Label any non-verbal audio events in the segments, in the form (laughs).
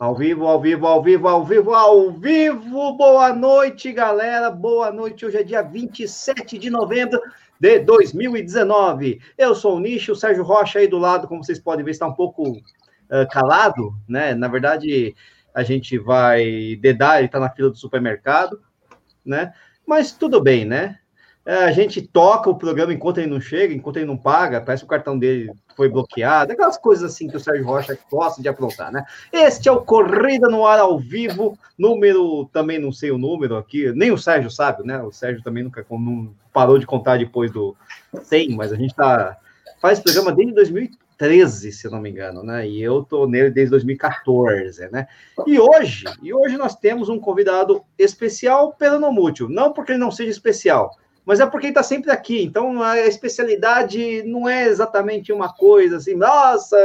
Ao vivo, ao vivo, ao vivo, ao vivo, ao vivo. Boa noite, galera. Boa noite. Hoje é dia 27 de novembro de 2019. Eu sou o Nicho, o Sérgio Rocha aí do lado, como vocês podem ver, está um pouco uh, calado, né? Na verdade, a gente vai dedar, ele está na fila do supermercado, né? Mas tudo bem, né? É, a gente toca o programa enquanto ele não chega, enquanto ele não paga, parece que o cartão dele foi bloqueado, aquelas coisas assim que o Sérgio Rocha gosta de aprontar, né? Este é o Corrida no Ar ao vivo, número, também não sei o número aqui, nem o Sérgio sabe, né? O Sérgio também nunca não parou de contar depois do 100, mas a gente tá, faz programa desde 2013, se não me engano, né? E eu tô nele desde 2014, né? E hoje, e hoje nós temos um convidado especial pelo Nomútil, não porque ele não seja especial, mas é porque ele está sempre aqui. Então a especialidade não é exatamente uma coisa assim, nossa,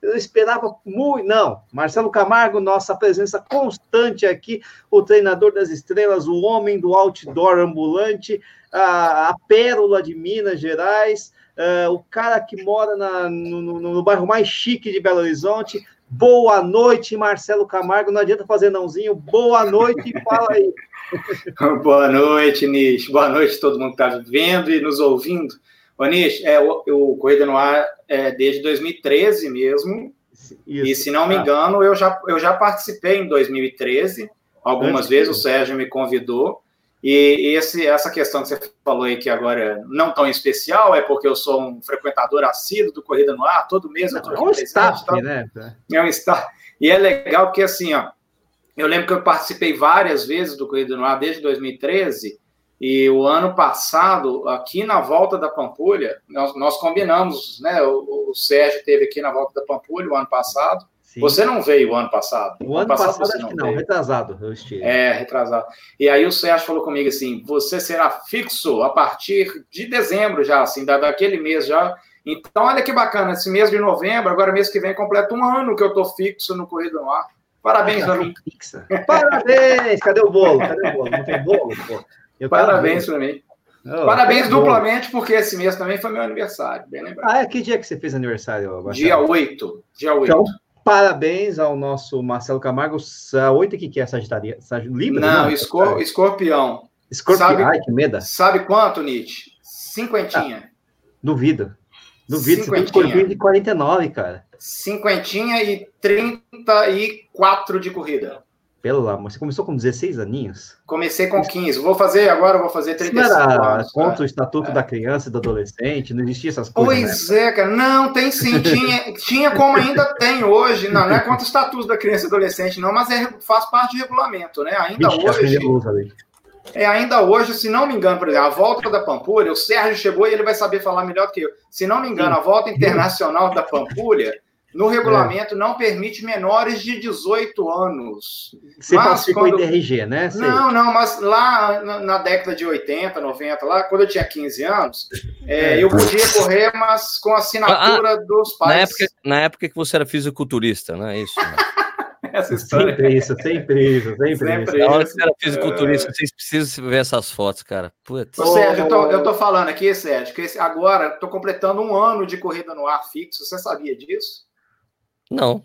eu esperava muito. Não, Marcelo Camargo, nossa presença constante aqui, o treinador das estrelas, o homem do outdoor ambulante, a, a pérola de Minas Gerais, uh, o cara que mora na, no, no, no bairro mais chique de Belo Horizonte. Boa noite, Marcelo Camargo. Não adianta fazer nãozinho. Boa noite, fala aí. (laughs) Boa noite, Nish. Boa noite a todo mundo que está vendo e nos ouvindo. Ô, Nish, é, o, o Corrida no Ar é desde 2013 mesmo. Isso. E se não me ah. engano, eu já, eu já participei em 2013. Algumas vezes o Sérgio me convidou. E esse, essa questão que você falou aí, que agora não tão especial, é porque eu sou um frequentador assíduo do Corrida no Ar, todo mês eu estou É um staff, tá? né? É um staff. E é legal porque, assim, ó, eu lembro que eu participei várias vezes do Corrida no Ar desde 2013, e o ano passado, aqui na volta da Pampulha, nós, nós combinamos, né? O, o, Sérgio teve aqui na volta da Pampulha o ano passado. Sim. Você não veio o ano passado? O ano, passado, passado acho não que não, veio. retrasado eu estive. É, retrasado. E aí o Sérgio falou comigo assim: você será fixo a partir de dezembro já, assim, da, daquele mês já. Então, olha que bacana, esse mês de novembro, agora mês que vem, completa um ano que eu tô fixo no Corrida no Ar. Parabéns para mim. Parabéns! Cadê o bolo? Cadê o bolo? Não tem bolo? Parabéns para mim. Oh, Parabéns duplamente, porque esse mês também foi meu aniversário, bem lembrado. Ah, é? Que dia que você fez aniversário, Baixado? Dia 8. Dia 8. Então, parabéns ao nosso Marcelo Camargo. 8 que, que é Sagitaria? Libra? Não, não escor escorpião. Escorpião, sabe, ai, que medo. Sabe quanto, Nietzsche? Cinquentinha. Ah, duvido. Duvido, corpinho de 49, cara. Cinquentinha e 34 de corrida. Pelo amor, você começou com 16 aninhos? Comecei com 15. Vou fazer agora, vou fazer 35 Isso era anos. contra cara. o Estatuto é. da Criança e do Adolescente, não existia essas coisas. Pois né? é, cara. Não, tem sim. Tinha, tinha como ainda tem hoje. Não, não é contra o Estatuto da Criança e do Adolescente, não, mas é, faz parte do regulamento, né? Ainda Vixe, hoje. É, ainda hoje, se não me engano, por exemplo, a volta da Pampulha, o Sérgio chegou e ele vai saber falar melhor do que eu. Se não me engano, a volta internacional da Pampulha no regulamento é. não permite menores de 18 anos. Você participou quando... DRG, né? Sei. Não, não, mas lá na década de 80, 90, lá, quando eu tinha 15 anos, é, é, eu podia correr, mas com assinatura ah, ah, dos pais. Na época, na época que você era fisiculturista, não é isso? Né? (laughs) Essa história. Sempre isso, sempre isso, sempre, sempre isso. Na hora que você era fisiculturista, vocês precisam ver essas fotos, cara. Putz. Ô, Sérgio, eu tô, eu tô falando aqui, Sérgio, que agora estou completando um ano de corrida no ar fixo. Você sabia disso? Não.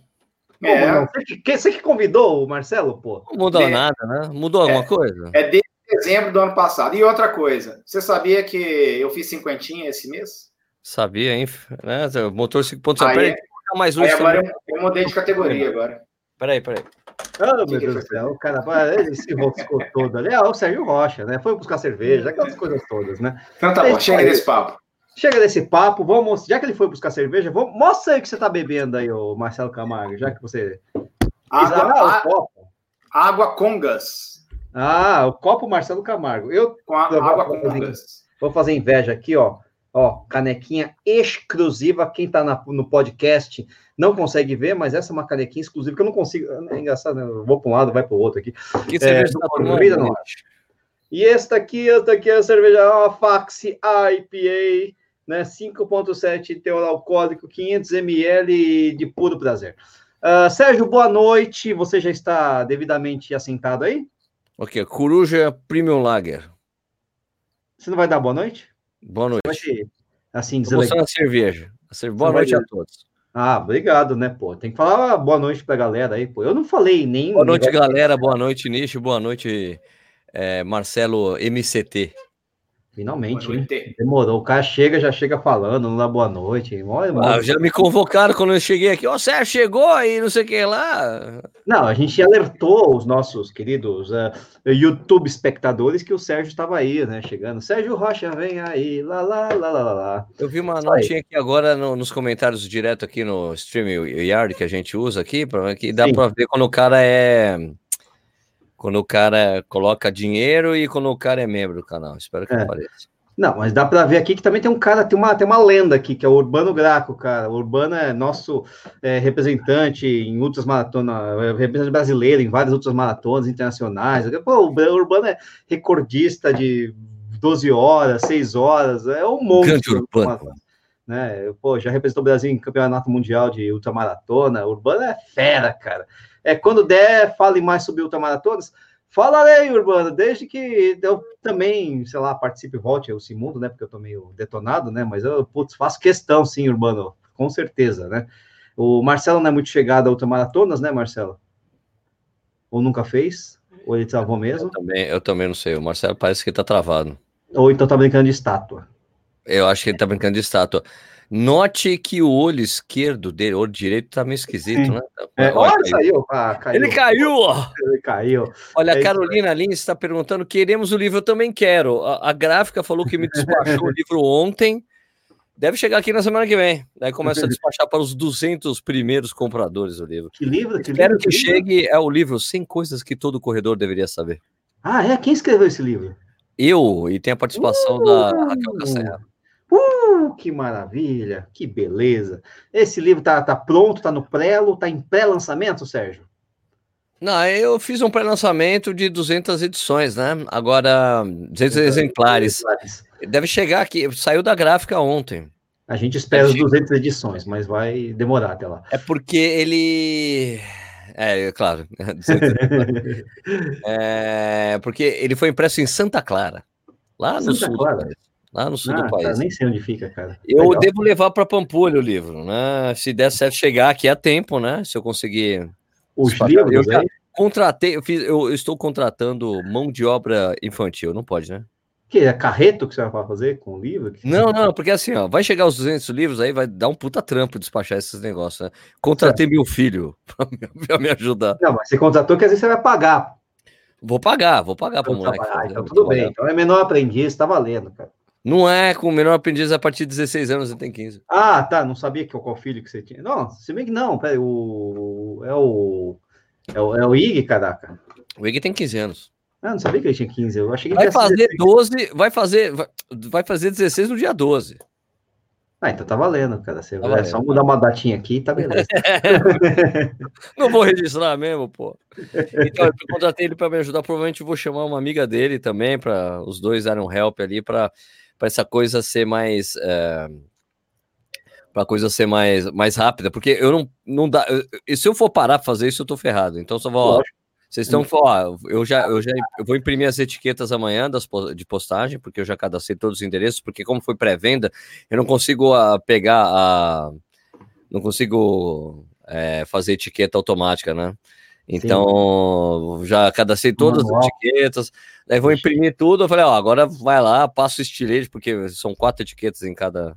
É. Não, você, que, você que convidou o Marcelo, pô? Não mudou é. nada, né? Mudou alguma é, coisa? É desde dezembro do ano passado. E outra coisa, você sabia que eu fiz cinquentinha esse mês? Sabia, hein? Né? O motor 5.0. Peraí, é- mais um. Agora eu, eu, mudei de categoria agora. Peraí, peraí. Ah, oh, meu Deus do céu, o cara ele se roscou (laughs) todo ali. Ah, o Sérgio Rocha, né? Foi buscar cerveja, aquelas coisas todas, né? Então tá bom, chega desse papo. Chega desse papo, vamos, já que ele foi buscar cerveja, vamos, mostra aí o que você tá bebendo aí, o Marcelo Camargo, já que você. Água, ah, copo. água Congas. Ah, o copo Marcelo Camargo. Eu com a, água Congas. Vou fazer inveja aqui, ó. Ó, canequinha exclusiva. Quem tá na, no podcast não consegue ver, mas essa é uma canequinha exclusiva que eu não consigo. É engraçado, né? Eu vou para um lado, vai para o outro aqui. Que cerveja é, tá tomando? Não E esta aqui, esta aqui é a cerveja uma Fax IPA né? 5,7 teor alcoólico, 500 ml de puro prazer. Uh, Sérgio, boa noite. Você já está devidamente assentado aí? Ok, Coruja Premium Lager. Você não vai dar boa noite? Boa noite. Você vai assim, dizer. a cerveja. Boa noite a todos. Ah, obrigado, né, pô? Tem que falar boa noite pra galera aí, pô. Eu não falei nem. Boa noite, galera. Boa noite, Nicho. Boa noite, é, Marcelo MCT. Finalmente, demorou. O cara chega, já chega falando, não dá boa noite. Ah, já me convocaram quando eu cheguei aqui. Ó, oh, Sérgio chegou aí, não sei o que lá. Não, a gente alertou os nossos queridos uh, YouTube espectadores que o Sérgio estava aí, né? Chegando. Sérgio Rocha, vem aí. Lá, lá, lá, lá, lá. Eu vi uma notinha aqui agora no, nos comentários direto aqui no Stream Yard que a gente usa aqui, pra, que dá para ver quando o cara é. Quando o cara coloca dinheiro e quando o cara é membro do canal. Espero que é. apareça. Não, mas dá para ver aqui que também tem um cara, tem uma, tem uma lenda aqui, que é o Urbano Graco, cara. O Urbano é nosso é, representante em outras maratonas, é, representante brasileiro em várias outras maratonas internacionais. Pô, o Urbano é recordista de 12 horas, 6 horas, é um monstro. Urbano. Né? Pô, já representou o Brasil em campeonato mundial de ultramaratona. O Urbano é fera, cara. É, quando der, fale mais sobre ultramaratonas. Falarei, Urbano, desde que eu também, sei lá, participe e volte ao Simundo, né? Porque eu tô meio detonado, né? Mas eu, putz, faço questão, sim, Urbano, com certeza, né? O Marcelo não é muito chegado a ultramaratonas, né, Marcelo? Ou nunca fez? Ou ele travou mesmo? Eu também, eu também não sei. O Marcelo parece que tá travado. Ou então tá brincando de estátua. Eu acho que ele tá brincando de estátua. Note que o olho esquerdo dele, o olho direito tá meio esquisito, Sim. né? É, olha, olha saiu. Ah, caiu. Ele caiu, ó. Ele caiu. Olha, é a Carolina Lins está perguntando: queremos o livro, eu também quero. A, a gráfica falou que me despachou o livro ontem. Deve chegar aqui na semana que vem. Daí começa a despachar para os 200 primeiros compradores do livro. Que livro? Que Espero livro, que, que chegue. Livro? É o livro 100 Coisas que todo corredor deveria saber. Ah, é? Quem escreveu esse livro? Eu, e tem a participação uh! da Raquel Castanha. Uh, que maravilha, que beleza. Esse livro tá, tá pronto, tá no prelo, tá em pré-lançamento, Sérgio? Não, eu fiz um pré-lançamento de 200 edições, né? Agora, 200 exemplares. exemplares. Deve chegar aqui, saiu da gráfica ontem. A gente espera as 200 edições, mas vai demorar até lá. É porque ele. É, claro. (laughs) (laughs) é, porque ele foi impresso em Santa Clara, lá no Santa sul. Clara lá no sul ah, do país. Cara, nem sei onde fica, cara. Eu Legal. devo levar para Pampulha o livro, né? Se der certo chegar aqui a tempo, né? Se eu conseguir. Os livros, eu já contratei, eu, fiz, eu estou contratando mão de obra infantil, não pode, né? Que é carreto que você vai fazer com o livro? Não, não, porque assim, ó, vai chegar os 200 livros, aí vai dar um puta trampo despachar esses negócios, né? Contratei certo. meu filho (laughs) para me ajudar. Não, mas você contratou que às vezes você vai pagar. Vou pagar, vou pagar para o moleque. Então tudo bem, então é menor aprendiz, tá valendo, cara. Não é com o menor aprendiz a partir de 16 anos, você tem 15. Ah, tá. Não sabia que qual filho que você tinha. Não, se bem que não, peraí, o. É o. É o, é o Ig, caraca. O Ig tem 15 anos. Ah, não sabia que ele tinha 15. Eu achei que vai fazer 16. 12, vai fazer, vai, vai fazer 16 no dia 12. Ah, então tá valendo, cara. Você tá valendo. É só mudar uma datinha aqui tá beleza. (laughs) não vou registrar mesmo, pô. Então, eu contratei ele para me ajudar. Provavelmente vou chamar uma amiga dele também, para os dois darem um help ali, para para essa coisa ser mais é, para a coisa ser mais, mais rápida, porque eu não, não dá. Eu, se eu for parar para fazer isso, eu tô ferrado. Então só vou. Ó, vocês estão ó, eu já eu já eu vou imprimir as etiquetas amanhã das, de postagem, porque eu já cadastrei todos os endereços, porque como foi pré-venda, eu não consigo a, ah, pegar a não consigo é, fazer etiqueta automática, né? Então, Sim. já cadastrei todas Manual. as etiquetas, daí vou imprimir tudo. Eu falei, ó, agora vai lá, passo o estilete, porque são quatro etiquetas em cada.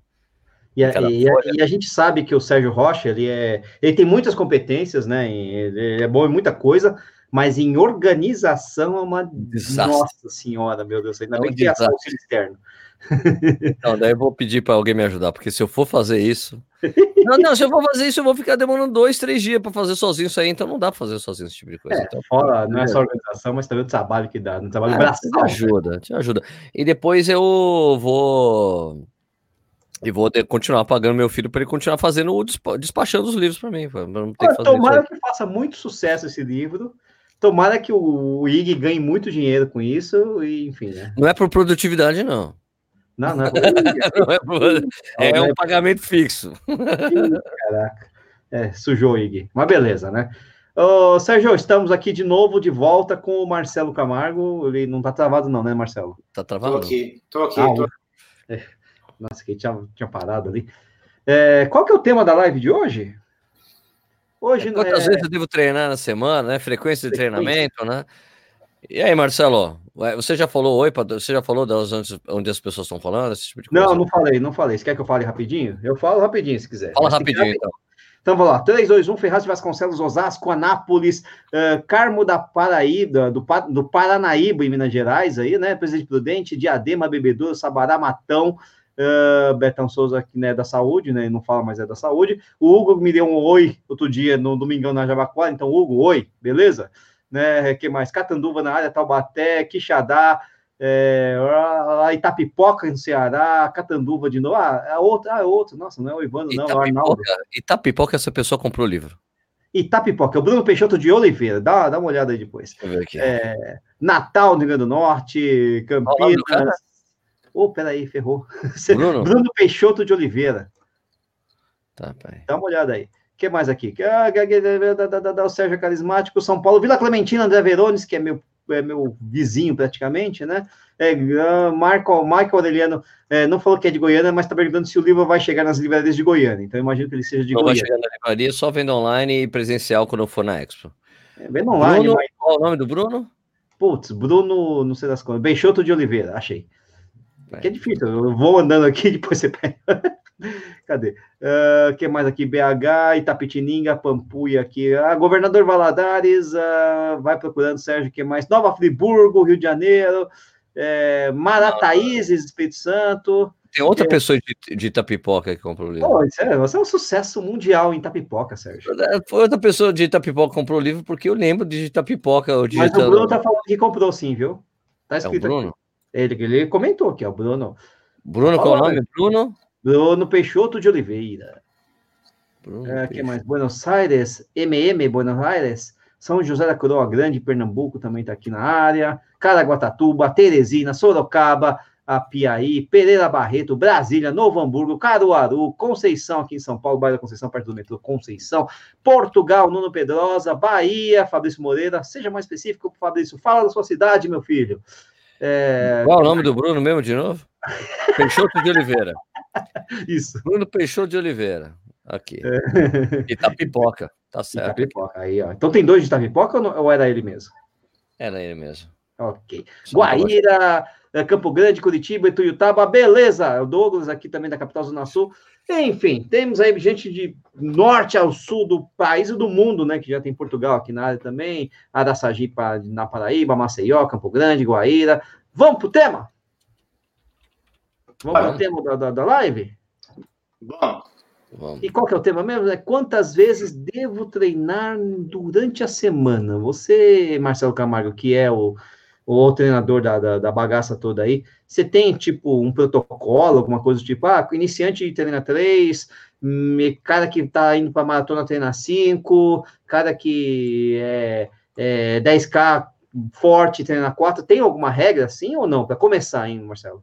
E a, e, a, e a, gente sabe que o Sérgio Rocha, ele, é, ele tem muitas competências, né? Ele é bom em muita coisa, mas em organização é uma. Desastre. Nossa Senhora, meu Deus, ainda é bem que tem auxílio externo. (laughs) Não, daí eu vou pedir para alguém me ajudar, porque se eu for fazer isso. (laughs) Não, não, se eu for fazer isso, eu vou ficar demorando dois, três dias para fazer sozinho isso aí, então não dá para fazer sozinho esse tipo de coisa. É, então, fora, não é só organização, mas também o trabalho que dá, no trabalho ah, braçal. Te ajuda, te ajuda. E depois eu vou. E vou continuar pagando meu filho para ele continuar fazendo o despachando os livros para mim. Pra não ter que tomara que faça muito sucesso esse livro. Tomara que o IG ganhe muito dinheiro com isso, e enfim, né? Não é por produtividade, não. Não, não é, (laughs) é, é um pagamento fixo. Caraca. É, sujou o IG. Mas beleza, né? Ô, Sérgio, estamos aqui de novo, de volta com o Marcelo Camargo. Ele não tá travado, não, né, Marcelo? Tá travado? Tô aqui, tô aqui. Ah, tô... É. Nossa, que tinha, tinha parado ali. É, qual que é o tema da live de hoje? Hoje é, Quantas é... vezes eu devo treinar na semana, né? Frequência de Frequência. treinamento, né? E aí, Marcelo, você já falou oi, você já falou das onde, as pessoas estão falando? Tipo não, não falei, não falei. Você quer que eu fale rapidinho? Eu falo rapidinho, se quiser. Fala rapidinho, então. Então vamos lá, 3, 2, 1, Ferraz de Vasconcelos, Osasco, Anápolis, uh, Carmo da Paraíba, do, do Paranaíba, em Minas Gerais, aí, né? Presidente Prudente, Diadema, Bebedouro, Sabará, Matão, uh, Betão Souza, que né, é da saúde, né? Não fala, mas é da saúde. O Hugo me deu um oi outro dia, no domingão na Jabaquara, então, Hugo, oi, beleza? Né, que mais? Catanduva na área, Taubaté, Quixadá, é, Itapipoca no Ceará, Catanduva de novo. Ah, é outro, ah, é outro. Nossa, não é o Ivano, não, é o Arnaldo. Itapipoca, essa pessoa comprou o livro. Itapipoca, é o Bruno Peixoto de Oliveira. Dá, dá uma olhada aí depois. É, Natal, no Rio Grande do Norte, Campinas. Oh, peraí, ferrou. (laughs) Bruno? Bruno Peixoto de Oliveira. Tá. Dá uma olhada aí. O que mais aqui? O Sérgio Carismático, São Paulo, Vila Clementina, André Verones, que é meu é meu vizinho praticamente, né? É, ah, Marco, Michael Aureliano é, não falou que é de Goiânia, mas está perguntando se o livro vai chegar nas livrarias de Goiânia. Então, imagino que ele seja de não Goiânia. Vai chegar na livraria, só vendo online e presencial quando for na Expo. É, vendo online. Bruno, mas... Qual é o nome do Bruno? Putz, Bruno, não sei das coisas. Beixoto de Oliveira, achei. É. Que é difícil, eu vou andando aqui, (laughs) depois você pega. Cadê? O uh, que mais aqui? BH, Itapetininga, Pampuia aqui. Ah, Governador Valadares, uh, vai procurando, Sérgio, que mais? Nova Friburgo, Rio de Janeiro, é, Marataízes, Espírito Santo. Tem outra é... pessoa de, de Itapipoca que comprou o livro. Pô, é, você é um sucesso mundial em Itapipoca, Sérgio. É, foi outra pessoa de Itapipoca que comprou o livro, porque eu lembro de Itapipoca. Mas o Bruno tá falando que comprou sim, viu? Tá escrito é o Bruno? Aqui. Ele, ele comentou aqui, ó, Bruno. Bruno, qual o nome? Bruno? Bruno Peixoto de Oliveira. Bruno é, que mais? Buenos Aires, MM Buenos Aires, São José da Coroa Grande, Pernambuco também está aqui na área, Caraguatatuba, Teresina, Sorocaba, Apiaí, Pereira Barreto, Brasília, Novo Hamburgo, Caruaru, Conceição, aqui em São Paulo, Bairro da Conceição, perto do metrô Conceição, Portugal, Nuno Pedrosa, Bahia, Fabrício Moreira, seja mais específico, Fabrício, fala da sua cidade, meu filho. É... Qual o nome do Bruno mesmo, de novo? Peixoto de Oliveira. (laughs) Isso. Bruno Peixoto de Oliveira. Aqui. É. Itapipoca. Tá certo. Itapipoca, aí, ó. Então tem dois de Itapipoca ou, ou era ele mesmo? Era ele mesmo. Ok. Guaíra, é, Campo Grande, Curitiba, Ituiutaba, beleza. O Douglas aqui também da capital Zona Sul. Enfim, temos aí gente de norte ao sul do país e do mundo, né? Que já tem Portugal aqui na área também, Araçagi na Paraíba, Maceió, Campo Grande, Guaíra. Vamos pro tema? Vamos para o tema da, da, da live? Vamos. E qual que é o tema mesmo? É quantas vezes devo treinar durante a semana? Você, Marcelo Camargo, que é o, o treinador da, da, da, bagaça toda aí, você tem, tipo, um protocolo, alguma coisa do tipo, ah, iniciante treina três, cara que tá indo para maratona treina cinco, cara que é, é 10K forte treina quatro, tem alguma regra assim ou não? Para começar, hein, Marcelo?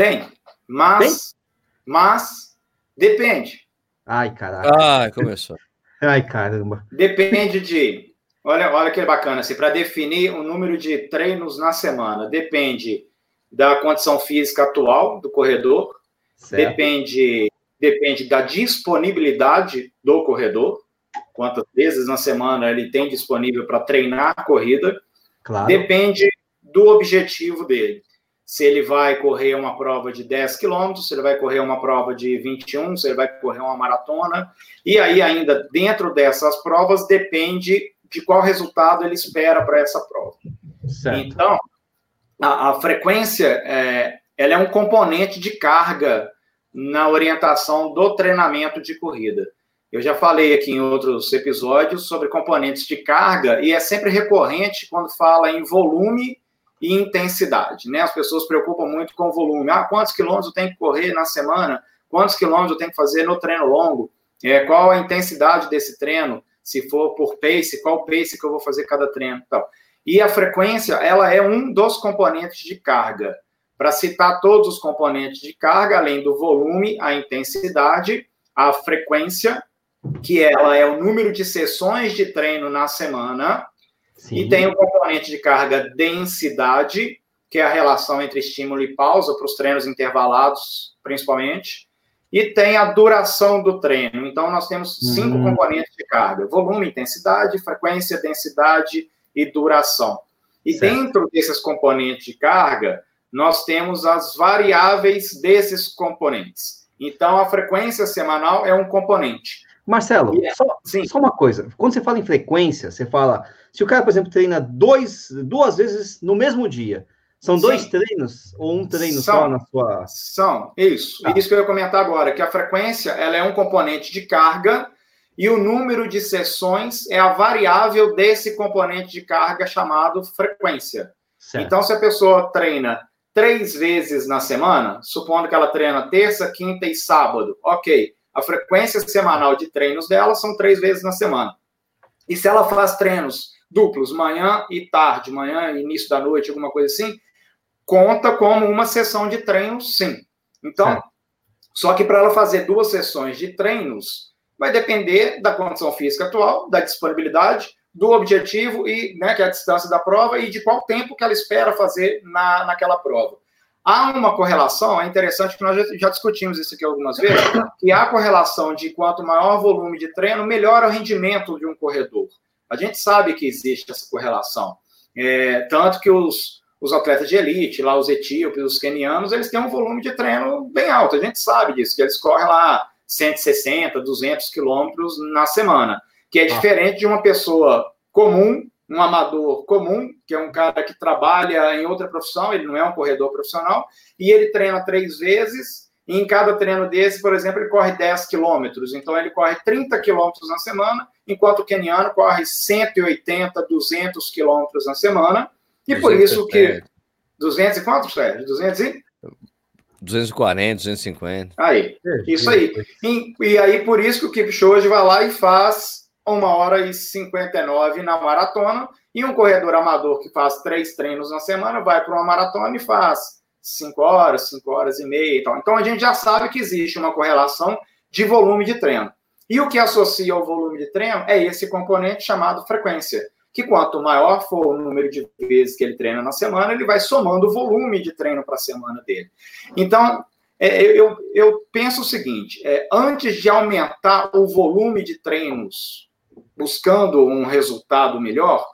Tem, mas, Tem? mas depende. Ai, caraca. Ai, começou. (laughs) Ai, caramba. Depende de. Olha, olha que bacana, assim, para definir o número de treinos na semana, depende da condição física atual do corredor, certo. depende, depende da disponibilidade do corredor, quantas vezes na semana ele tem disponível para treinar a corrida, claro. depende do objetivo dele se ele vai correr uma prova de 10 quilômetros, se ele vai correr uma prova de 21, se ele vai correr uma maratona. E aí, ainda dentro dessas provas, depende de qual resultado ele espera para essa prova. Certo. Então, a, a frequência é, ela é um componente de carga na orientação do treinamento de corrida. Eu já falei aqui em outros episódios sobre componentes de carga e é sempre recorrente quando fala em volume e intensidade, né? As pessoas preocupam muito com o volume. Ah, quantos quilômetros eu tenho que correr na semana? Quantos quilômetros eu tenho que fazer no treino longo? É, qual a intensidade desse treino? Se for por pace, qual pace que eu vou fazer cada treino? Então, e a frequência, ela é um dos componentes de carga. Para citar todos os componentes de carga, além do volume, a intensidade, a frequência, que ela é o número de sessões de treino na semana, Sim. E tem o componente de carga densidade, que é a relação entre estímulo e pausa, para os treinos intervalados, principalmente. e tem a duração do treino. Então, nós temos cinco uhum. componentes de carga: volume, intensidade, frequência, densidade e duração. E certo. dentro desses componentes de carga, nós temos as variáveis desses componentes. Então, a frequência semanal é um componente. Marcelo, é, só, só, uma coisa. Quando você fala em frequência, você fala. Se o cara, por exemplo, treina dois, duas vezes no mesmo dia, são dois Sim. treinos ou um treino são, só na sua. São, isso. Ah. Isso que eu ia comentar agora, que a frequência ela é um componente de carga e o número de sessões é a variável desse componente de carga chamado frequência. Certo. Então, se a pessoa treina três vezes na semana, supondo que ela treina terça, quinta e sábado, ok. A frequência semanal de treinos dela são três vezes na semana. E se ela faz treinos duplos, manhã e tarde, manhã e início da noite, alguma coisa assim, conta como uma sessão de treino, sim. Então, é. só que para ela fazer duas sessões de treinos, vai depender da condição física atual, da disponibilidade, do objetivo e, né, que é a distância da prova e de qual tempo que ela espera fazer na, naquela prova. Há uma correlação, é interessante que nós já, já discutimos isso aqui algumas vezes, que há correlação de quanto maior volume de treino, melhor o rendimento de um corredor. A gente sabe que existe essa correlação. É, tanto que os, os atletas de elite, lá os etíopes, os quenianos, eles têm um volume de treino bem alto. A gente sabe disso, que eles correm lá 160, 200 quilômetros na semana, que é ah. diferente de uma pessoa comum, um amador comum, que é um cara que trabalha em outra profissão, ele não é um corredor profissional, e ele treina três vezes, e em cada treino desse, por exemplo, ele corre 10 quilômetros, então ele corre 30 quilômetros na semana, enquanto o keniano corre 180, 200 quilômetros na semana, e por isso que... 200 e quantos, Sérgio? 200 e... 240, 250. Aí, isso aí. E, e aí, por isso que o Kipchoge vai lá e faz uma hora e 59 na maratona, e um corredor amador que faz três treinos na semana vai para uma maratona e faz cinco horas, cinco horas e meia e tal. Então, a gente já sabe que existe uma correlação de volume de treino. E o que associa ao volume de treino é esse componente chamado frequência que quanto maior for o número de vezes que ele treina na semana, ele vai somando o volume de treino para a semana dele. Então, é, eu, eu penso o seguinte: é, antes de aumentar o volume de treinos, buscando um resultado melhor,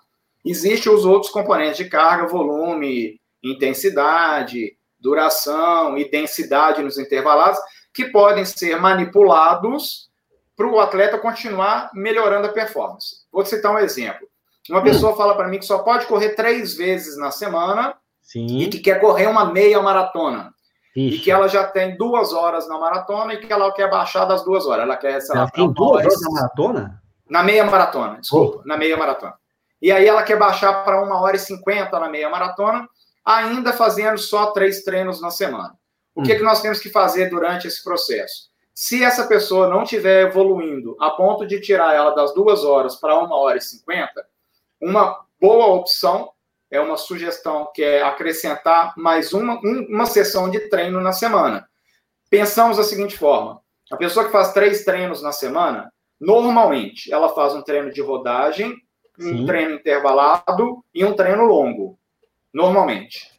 existem os outros componentes de carga, volume, intensidade, duração e densidade nos intervalados, que podem ser manipulados para o atleta continuar melhorando a performance. Vou citar um exemplo. Uma pessoa hum. fala para mim que só pode correr três vezes na semana Sim. e que quer correr uma meia maratona. Ixi. E que ela já tem duas horas na maratona e que ela quer baixar das duas horas. Ela quer, sei ela tem duas horas na maratona? Na meia maratona, desculpa, oh. na meia maratona. E aí ela quer baixar para uma hora e cinquenta na meia maratona, ainda fazendo só três treinos na semana. O hum. que, que nós temos que fazer durante esse processo? Se essa pessoa não estiver evoluindo a ponto de tirar ela das duas horas para uma hora e cinquenta, uma boa opção é uma sugestão que é acrescentar mais uma, um, uma sessão de treino na semana. Pensamos da seguinte forma: a pessoa que faz três treinos na semana, normalmente ela faz um treino de rodagem, Sim. um treino intervalado e um treino longo. Normalmente.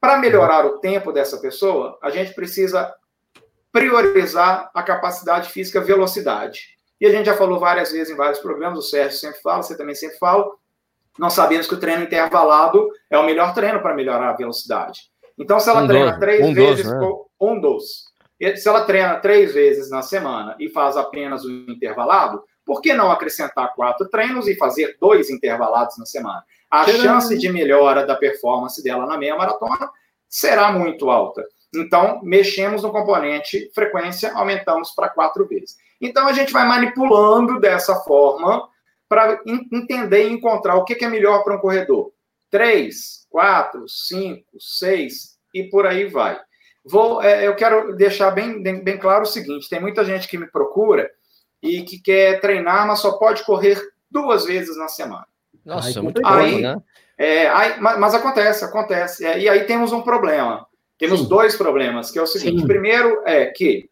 Para melhorar o tempo dessa pessoa, a gente precisa priorizar a capacidade física velocidade. E a gente já falou várias vezes em vários programas, o Sérgio sempre fala, você também sempre fala, nós sabemos que o treino intervalado é o melhor treino para melhorar a velocidade. Então, se ela um treina três um vezes, né? um dos. Se ela treina três vezes na semana e faz apenas o intervalado, por que não acrescentar quatro treinos e fazer dois intervalados na semana? A chance de melhora da performance dela na meia maratona será muito alta. Então, mexemos no componente frequência, aumentamos para quatro vezes. Então, a gente vai manipulando dessa forma para entender e encontrar o que é melhor para um corredor. Três, quatro, cinco, seis e por aí vai. Vou, é, eu quero deixar bem, bem, bem, claro o seguinte: tem muita gente que me procura e que quer treinar, mas só pode correr duas vezes na semana. Nossa, é muito aí, bom, né? É, aí, mas, mas, acontece, acontece. É, e aí temos um problema. Temos Sim. dois problemas, que é o seguinte: Sim. primeiro é que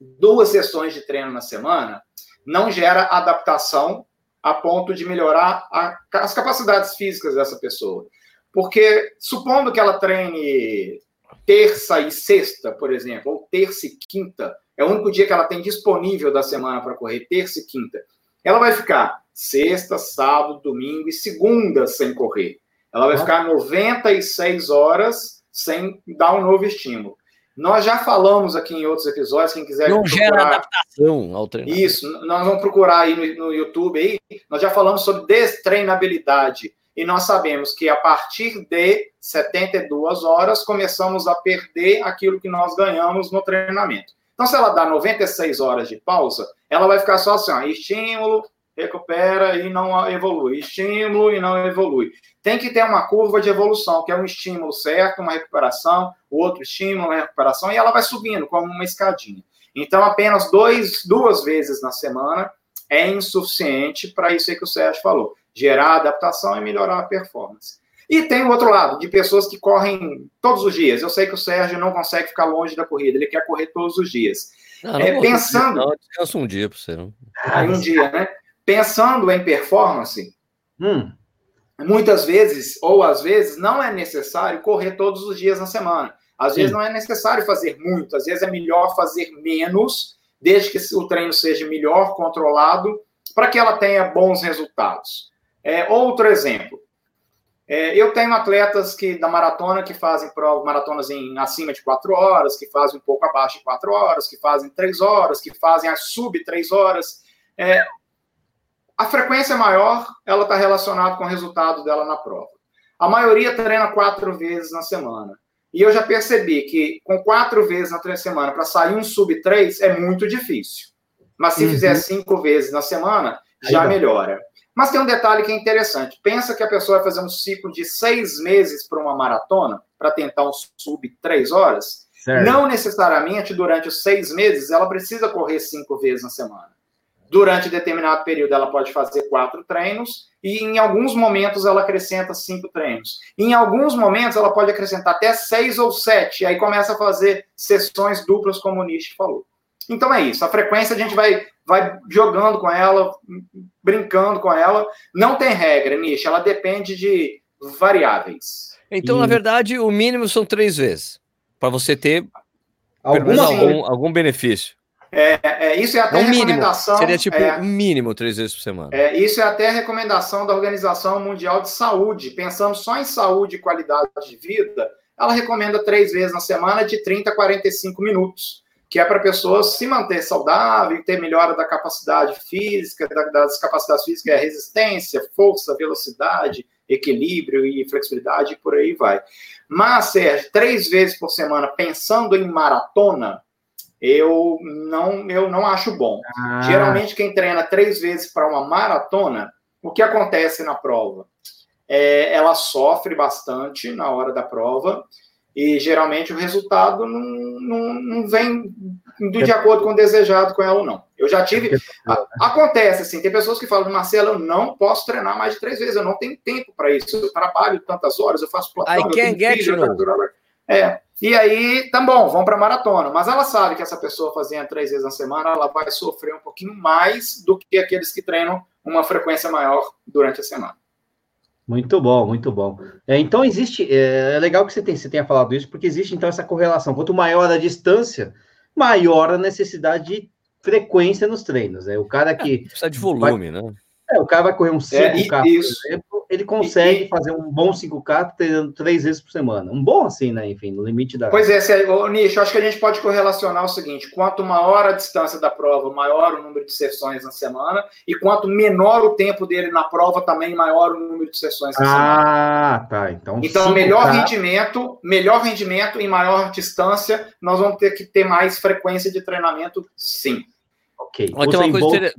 duas sessões de treino na semana não gera adaptação a ponto de melhorar a, as capacidades físicas dessa pessoa. Porque, supondo que ela treine terça e sexta, por exemplo, ou terça e quinta, é o único dia que ela tem disponível da semana para correr, terça e quinta. Ela vai ficar sexta, sábado, domingo e segunda sem correr. Ela vai ficar 96 horas sem dar um novo estímulo. Nós já falamos aqui em outros episódios, quem quiser. Não procurar... gera adaptação ao treinamento. Isso, nós vamos procurar aí no, no YouTube aí. Nós já falamos sobre destreinabilidade. E nós sabemos que a partir de 72 horas começamos a perder aquilo que nós ganhamos no treinamento. Então, se ela dá 96 horas de pausa, ela vai ficar só assim: ó, estímulo, recupera e não evolui, estímulo e não evolui. Tem que ter uma curva de evolução, que é um estímulo certo, uma recuperação, outro estímulo, uma recuperação, e ela vai subindo como uma escadinha. Então, apenas dois, duas vezes na semana é insuficiente para isso aí que o Sérgio falou: gerar adaptação e melhorar a performance. E tem o outro lado, de pessoas que correm todos os dias. Eu sei que o Sérgio não consegue ficar longe da corrida, ele quer correr todos os dias. Não, não é, pensando. Não, descansa um dia para você, não. Ah, um dia, né? Pensando em performance, hum. muitas vezes, ou às vezes, não é necessário correr todos os dias na semana. Às Sim. vezes não é necessário fazer muito, às vezes é melhor fazer menos, desde que o treino seja melhor controlado, para que ela tenha bons resultados. É, outro exemplo. É, eu tenho atletas que da maratona que fazem prova, maratonas em acima de quatro horas, que fazem um pouco abaixo de quatro horas, que fazem três horas, que fazem a sub três horas. É, a frequência maior, ela está relacionada com o resultado dela na prova. A maioria treina quatro vezes na semana. E eu já percebi que com quatro vezes na semana para sair um sub 3 é muito difícil. Mas se uhum. fizer cinco vezes na semana, já melhora. Mas tem um detalhe que é interessante. Pensa que a pessoa vai fazer um ciclo de seis meses para uma maratona, para tentar um sub três horas. Certo. Não necessariamente durante os seis meses ela precisa correr cinco vezes na semana. Durante determinado período, ela pode fazer quatro treinos e, em alguns momentos, ela acrescenta cinco treinos. Em alguns momentos, ela pode acrescentar até seis ou sete, e aí começa a fazer sessões duplas, como o Nish falou. Então é isso. A frequência a gente vai, vai jogando com ela, brincando com ela. Não tem regra, Nish. Ela depende de variáveis. Então, e... na verdade, o mínimo são três vezes para você ter algum, algum, algum benefício. É, é, isso é até Não recomendação. Mínimo. Seria tipo é, mínimo três vezes por semana. É, isso é até a recomendação da Organização Mundial de Saúde. Pensando só em saúde e qualidade de vida, ela recomenda três vezes na semana de 30 a 45 minutos, que é para a pessoa se manter saudável e ter melhora da capacidade física, das capacidades físicas, é resistência, força, velocidade, equilíbrio e flexibilidade, e por aí vai. Mas, Sérgio, três vezes por semana, pensando em maratona, eu não, eu não acho bom. Ah. Geralmente, quem treina três vezes para uma maratona, o que acontece na prova? É, ela sofre bastante na hora da prova e geralmente o resultado não, não, não vem de acordo com o desejado com ela ou não. Eu já tive. acontece assim, tem pessoas que falam, Marcelo, eu não posso treinar mais de três vezes, eu não tenho tempo para isso. Eu trabalho tantas horas, eu faço plantão, I can't get filho, you. É. E aí, tá bom, vão para maratona. Mas ela sabe que essa pessoa fazendo três vezes na semana, ela vai sofrer um pouquinho mais do que aqueles que treinam uma frequência maior durante a semana. Muito bom, muito bom. É, então existe, é, é legal que você, tem, você tenha falado isso, porque existe então essa correlação. Quanto maior a distância, maior a necessidade de frequência nos treinos. É o cara que é, (laughs) precisa de volume, vai, né? É, o cara vai correr um 5K, é, por exemplo, ele consegue e, fazer um bom 5K treinando três vezes por semana. Um bom assim, né? Enfim, no limite da. Pois é, o Nicho, acho que a gente pode correlacionar o seguinte: quanto maior a distância da prova, maior o número de sessões na semana, e quanto menor o tempo dele na prova, também maior o número de sessões na ah, semana. Ah, tá. Então, então melhor rendimento, melhor rendimento em maior distância, nós vamos ter que ter mais frequência de treinamento, sim. Ok. Tem uma coisa Bolt...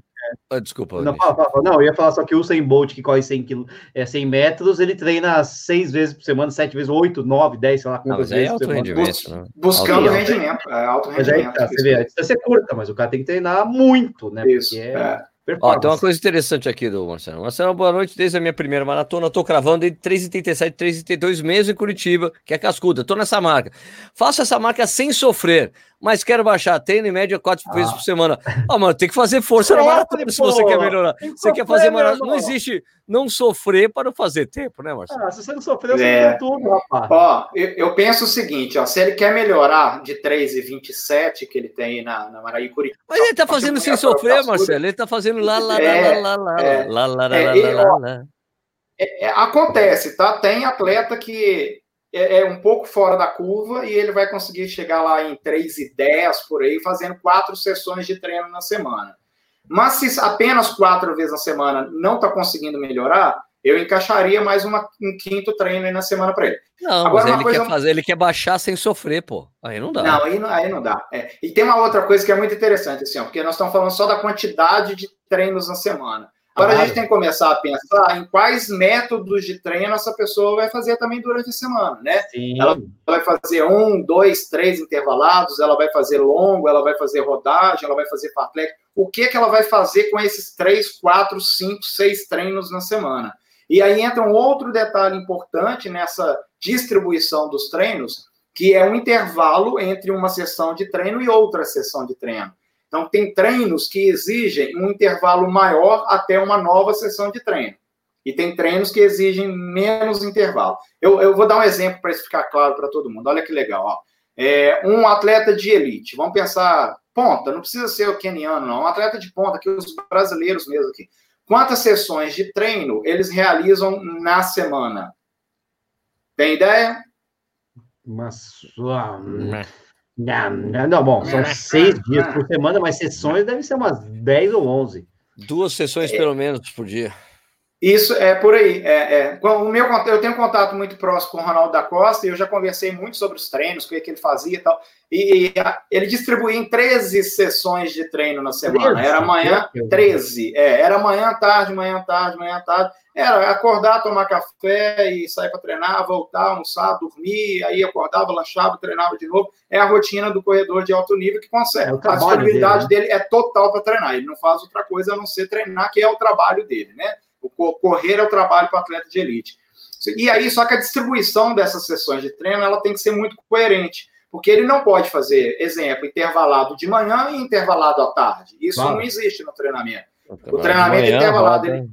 Ah, desculpa. Não, fala, fala, não, eu ia falar só que o Usain Bolt, que corre 100, quilo, é, 100 metros, ele treina seis vezes por semana, sete vezes, oito, nove, dez, sei lá quantas vezes. É alto rendimento, né? Buscando alto rendimento, é alto rendimento. Mas aí, tá, você vê, a distância é curta, mas o cara tem que treinar muito, né? Isso, Porque é... é. Ó, tem uma coisa interessante aqui do Marcelo. Marcelo, boa noite. Desde a minha primeira maratona, tô cravando entre 3,37 e 3,32 mesmo em Curitiba, que é cascuda. Tô nessa marca. Faço essa marca sem sofrer. Mas quero baixar. Treino em média quatro ah. vezes por semana. Ah, mano, tem que fazer força na maratona se você quer melhorar. Você quer fazer maratona. Não existe não sofrer para não fazer tempo, né, Marcelo? Ah, se você não sofrer, você é. tudo, rapaz. Ó, eu, eu, penso o seguinte, ó, se ele quer melhorar de 3,27 que ele tem na, na Maraí Curitiba. Mas ele tá fazendo sem sofrer, Marcelo. Ele tá fazendo lá, lá, lá, lá, lá, é, lá, lá, lá, é, lá, lá, lá. É, é, acontece, tá? Tem atleta que é, é, um pouco fora da curva e ele vai conseguir chegar lá em 3 e 10 por aí, fazendo quatro sessões de treino na semana. Mas se apenas quatro vezes na semana não está conseguindo melhorar, eu encaixaria mais uma, um quinto treino aí na semana para ele. Não, Agora, mas ele coisa... quer fazer, ele quer baixar sem sofrer, pô. Aí não dá. Não, aí não, aí não dá. É. E tem uma outra coisa que é muito interessante, assim, ó, porque nós estamos falando só da quantidade de treinos na semana. Agora a gente tem que começar a pensar em quais métodos de treino essa pessoa vai fazer também durante a semana, né? Sim. Ela vai fazer um, dois, três intervalados, ela vai fazer longo, ela vai fazer rodagem, ela vai fazer fartlek. O que, que ela vai fazer com esses três, quatro, cinco, seis treinos na semana? E aí entra um outro detalhe importante nessa distribuição dos treinos, que é um intervalo entre uma sessão de treino e outra sessão de treino. Então, tem treinos que exigem um intervalo maior até uma nova sessão de treino. E tem treinos que exigem menos intervalo. Eu, eu vou dar um exemplo para isso ficar claro para todo mundo. Olha que legal. Ó. É, um atleta de elite, vamos pensar, ponta, não precisa ser o keniano, não. Um atleta de ponta, que os brasileiros mesmo aqui. Quantas sessões de treino eles realizam na semana? Tem ideia? Mas. Não, não, não, bom, são seis dias por semana, mas sessões devem ser umas 10 ou 11. Duas sessões, é, pelo menos, por dia. Isso é por aí. É, é. O meu, eu tenho contato muito próximo com o Ronaldo da Costa e eu já conversei muito sobre os treinos, o que, que ele fazia e tal. E, e a, ele distribuía em 13 sessões de treino na semana. 13? Era manhã, 13. É, era manhã, tarde, manhã, tarde, manhã, tarde. Era acordar, tomar café e sair para treinar, voltar, almoçar, dormir, aí acordava, lanchava, treinava de novo. É a rotina do corredor de alto nível que consegue. É a disponibilidade dele, né? dele é total para treinar. Ele não faz outra coisa a não ser treinar, que é o trabalho dele, né? O correr é o trabalho para atleta de elite. E aí, só que a distribuição dessas sessões de treino ela tem que ser muito coerente, porque ele não pode fazer, exemplo, intervalado de manhã e intervalado à tarde. Isso claro. não existe no treinamento. O treinamento manhã, intervalado, ele,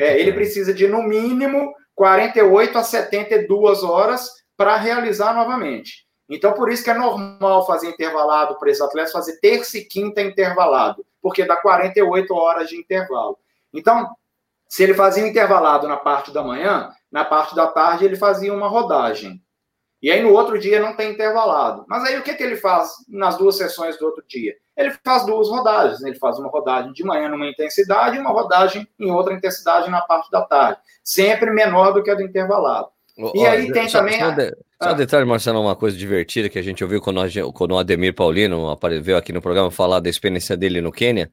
é, ele precisa de, no mínimo, 48 a 72 horas para realizar novamente. Então, por isso que é normal fazer intervalado para esses atletas, fazer terça e quinta intervalado, porque dá 48 horas de intervalo. Então, se ele fazia intervalado na parte da manhã, na parte da tarde ele fazia uma rodagem. E aí no outro dia não tem intervalado. Mas aí o que, que ele faz nas duas sessões do outro dia? Ele faz duas rodagens. Ele faz uma rodagem de manhã numa intensidade e uma rodagem em outra intensidade na parte da tarde. Sempre menor do que a do intervalado. E aí tem só, também. Só, de, só um detalhe, Marcelo, uma coisa divertida que a gente ouviu quando, quando o Ademir Paulino veio aqui no programa falar da experiência dele no Quênia.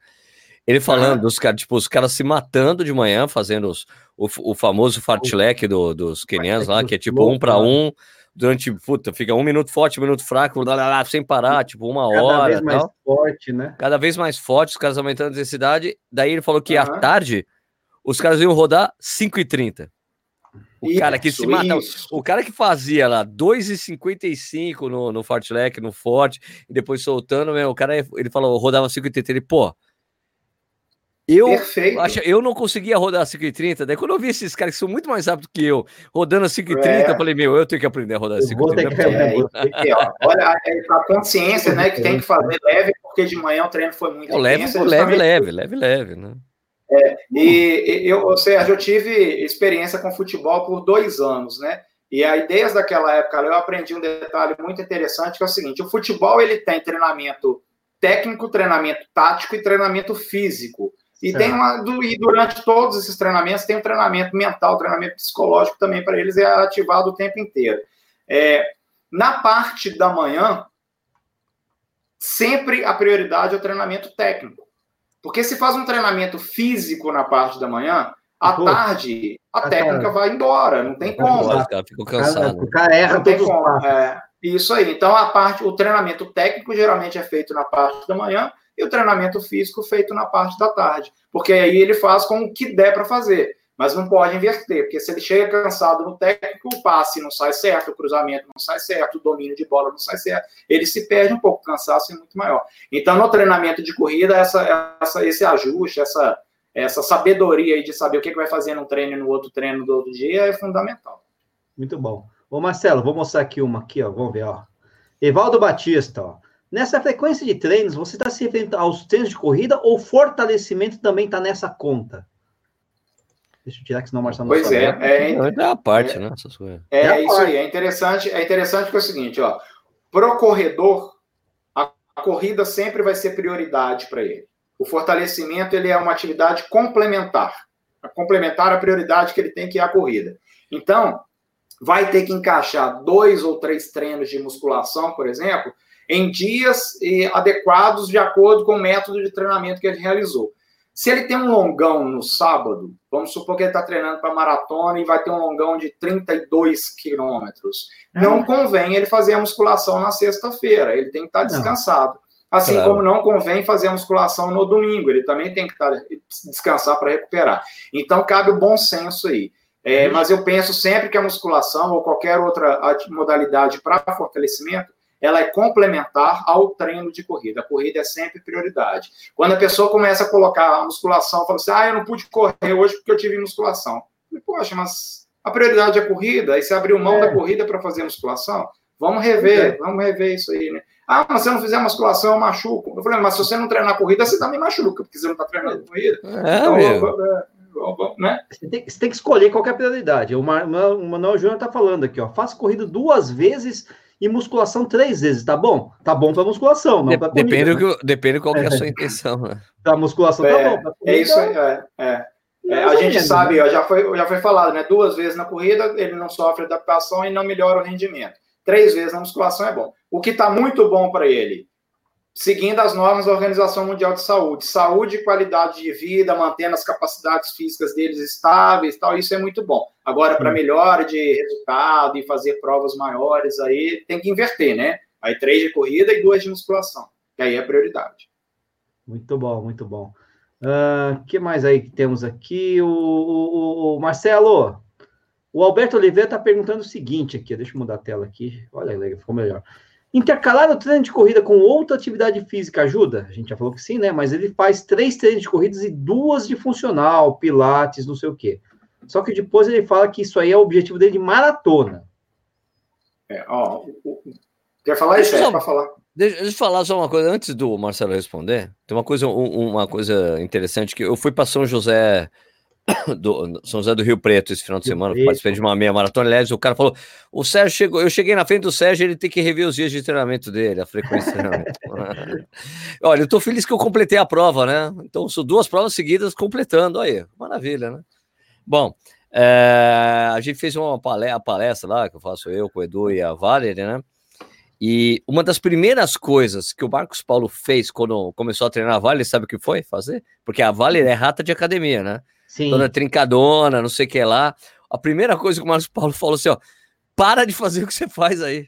Ele falando dos caras, tipo, os caras se matando de manhã, fazendo os, o, o famoso fartlek do, dos quenianos lá, que é tipo um para um, durante, puta, fica um minuto forte, um minuto fraco, lá, lá, sem parar, tipo uma Cada hora. Cada vez mais forte, né? Cada vez mais forte, os caras aumentando a intensidade. Daí ele falou que uhum. à tarde os caras iam rodar 5,30. O isso, cara que se mata, o cara que fazia lá 2,55 no, no fartlek, no forte, e depois soltando, meu, o cara, ele falou, rodava 5,30, ele, pô, eu, acho, eu não conseguia rodar a 5,30. Daí quando eu vi esses caras que são muito mais rápidos que eu, rodando a 5,30, é. eu falei, meu, eu tenho que aprender a rodar a 5,30. É, é, olha, a consciência né, que tem que fazer leve, porque de manhã o treino foi muito leve, intenso, leve, leve, leve, leve, né? É, e, e eu, Sérgio, eu tive experiência com futebol por dois anos, né? E aí, desde aquela época, eu aprendi um detalhe muito interessante, que é o seguinte, o futebol, ele tem treinamento técnico, treinamento tático e treinamento físico. E, tem uma, e durante todos esses treinamentos tem um treinamento mental, treinamento psicológico também para eles, é ativado o tempo inteiro. É, na parte da manhã, sempre a prioridade é o treinamento técnico. Porque se faz um treinamento físico na parte da manhã, à Pô, tarde a técnica vai embora, não tem como. O cara fica cansado. O cara erra não tem como. É, isso aí. Então a parte, o treinamento técnico geralmente é feito na parte da manhã e o treinamento físico feito na parte da tarde, porque aí ele faz com o que der para fazer. mas não pode inverter, porque se ele chega cansado no técnico, o passe não sai certo, o cruzamento não sai certo, o domínio de bola não sai certo, ele se perde um pouco, o cansaço é muito maior. Então, no treinamento de corrida, essa, essa, esse ajuste, essa, essa sabedoria de saber o que, que vai fazer num treino e no outro treino do outro dia é fundamental. Muito bom. Ô, Marcelo, vou mostrar aqui uma aqui, ó, vamos ver, ó. Evaldo Batista, ó. Nessa frequência de treinos, você está se referindo aos treinos de corrida ou fortalecimento também está nessa conta? Deixa eu tirar que senão o Marcelo não Pois é, é, é, a parte, é, né? É, é isso aí, é interessante, é interessante que é o seguinte, ó, pro corredor, a, a corrida sempre vai ser prioridade para ele. O fortalecimento, ele é uma atividade complementar, a complementar a prioridade que ele tem, que é a corrida. Então, vai ter que encaixar dois ou três treinos de musculação, por exemplo, em dias adequados de acordo com o método de treinamento que ele realizou. Se ele tem um longão no sábado, vamos supor que ele está treinando para maratona e vai ter um longão de 32 quilômetros, é. não convém ele fazer a musculação na sexta-feira, ele tem que estar tá descansado. Assim claro. como não convém fazer a musculação no domingo, ele também tem que estar, tá, descansar para recuperar. Então, cabe o bom senso aí. É, mas eu penso sempre que a musculação ou qualquer outra modalidade para fortalecimento ela é complementar ao treino de corrida. A corrida é sempre prioridade. Quando a pessoa começa a colocar a musculação, fala assim: ah, eu não pude correr hoje porque eu tive musculação. Eu, Poxa, mas a prioridade é a corrida, aí você abriu mão é. da corrida para fazer musculação? Vamos rever, é. vamos rever isso aí, né? Ah, mas se eu não fizer musculação, eu machuco. Eu falei, mas se você não treinar a corrida, você também machuca, porque você não está treinando a corrida. É, então, é, né? Você tem, você tem, que escolher qual é a prioridade. O Manuel Júnior está falando aqui, ó. Faça corrida duas vezes e musculação três vezes, tá bom? Tá bom para musculação, não para corrida. Depende, né? depende qual é a (laughs) sua intenção. Né? Para musculação tá é, tá bom. Corrida, é isso aí, é. é. é a gente sabe, ó, já, foi, já foi falado, né? Duas vezes na corrida ele não sofre adaptação e não melhora o rendimento. Três vezes na musculação é bom. O que está muito bom para ele seguindo as normas da Organização Mundial de Saúde. Saúde e qualidade de vida, mantendo as capacidades físicas deles estáveis, tal, isso é muito bom. Agora, para melhora de resultado e fazer provas maiores, aí tem que inverter, né? Aí três de corrida e duas de musculação, que aí é prioridade. Muito bom, muito bom. O uh, que mais aí que temos aqui? O, o, o Marcelo, o Alberto Oliveira está perguntando o seguinte aqui, deixa eu mudar a tela aqui. Olha, ficou melhor. Intercalar o treino de corrida com outra atividade física ajuda? A gente já falou que sim, né? Mas ele faz três treinos de corridas e duas de funcional, pilates, não sei o quê. Só que depois ele fala que isso aí é o objetivo dele de maratona. É, ó, quer falar isso? É, para falar. Deixa, deixa eu falar só uma coisa antes do Marcelo responder. Tem uma coisa, um, uma coisa interessante que eu fui para São José (coughs) do São José do Rio Preto esse final de semana, participei de uma meia maratona. Aliás, o cara falou: o Sérgio chegou, eu cheguei na frente do Sérgio, ele tem que rever os dias de treinamento dele, a frequência de treinamento. (laughs) Olha, eu tô feliz que eu completei a prova, né? Então, são duas provas seguidas completando. Aí, maravilha, né? Bom, é, a gente fez uma palestra, palestra lá, que eu faço eu, com o Edu e a Valerie, né? E uma das primeiras coisas que o Marcos Paulo fez quando começou a treinar a Vale, sabe o que foi fazer? Porque a Vale é rata de academia, né? Sim. Toda trincadona, não sei o que lá. A primeira coisa que o Marcos Paulo falou assim, ó, para de fazer o que você faz aí.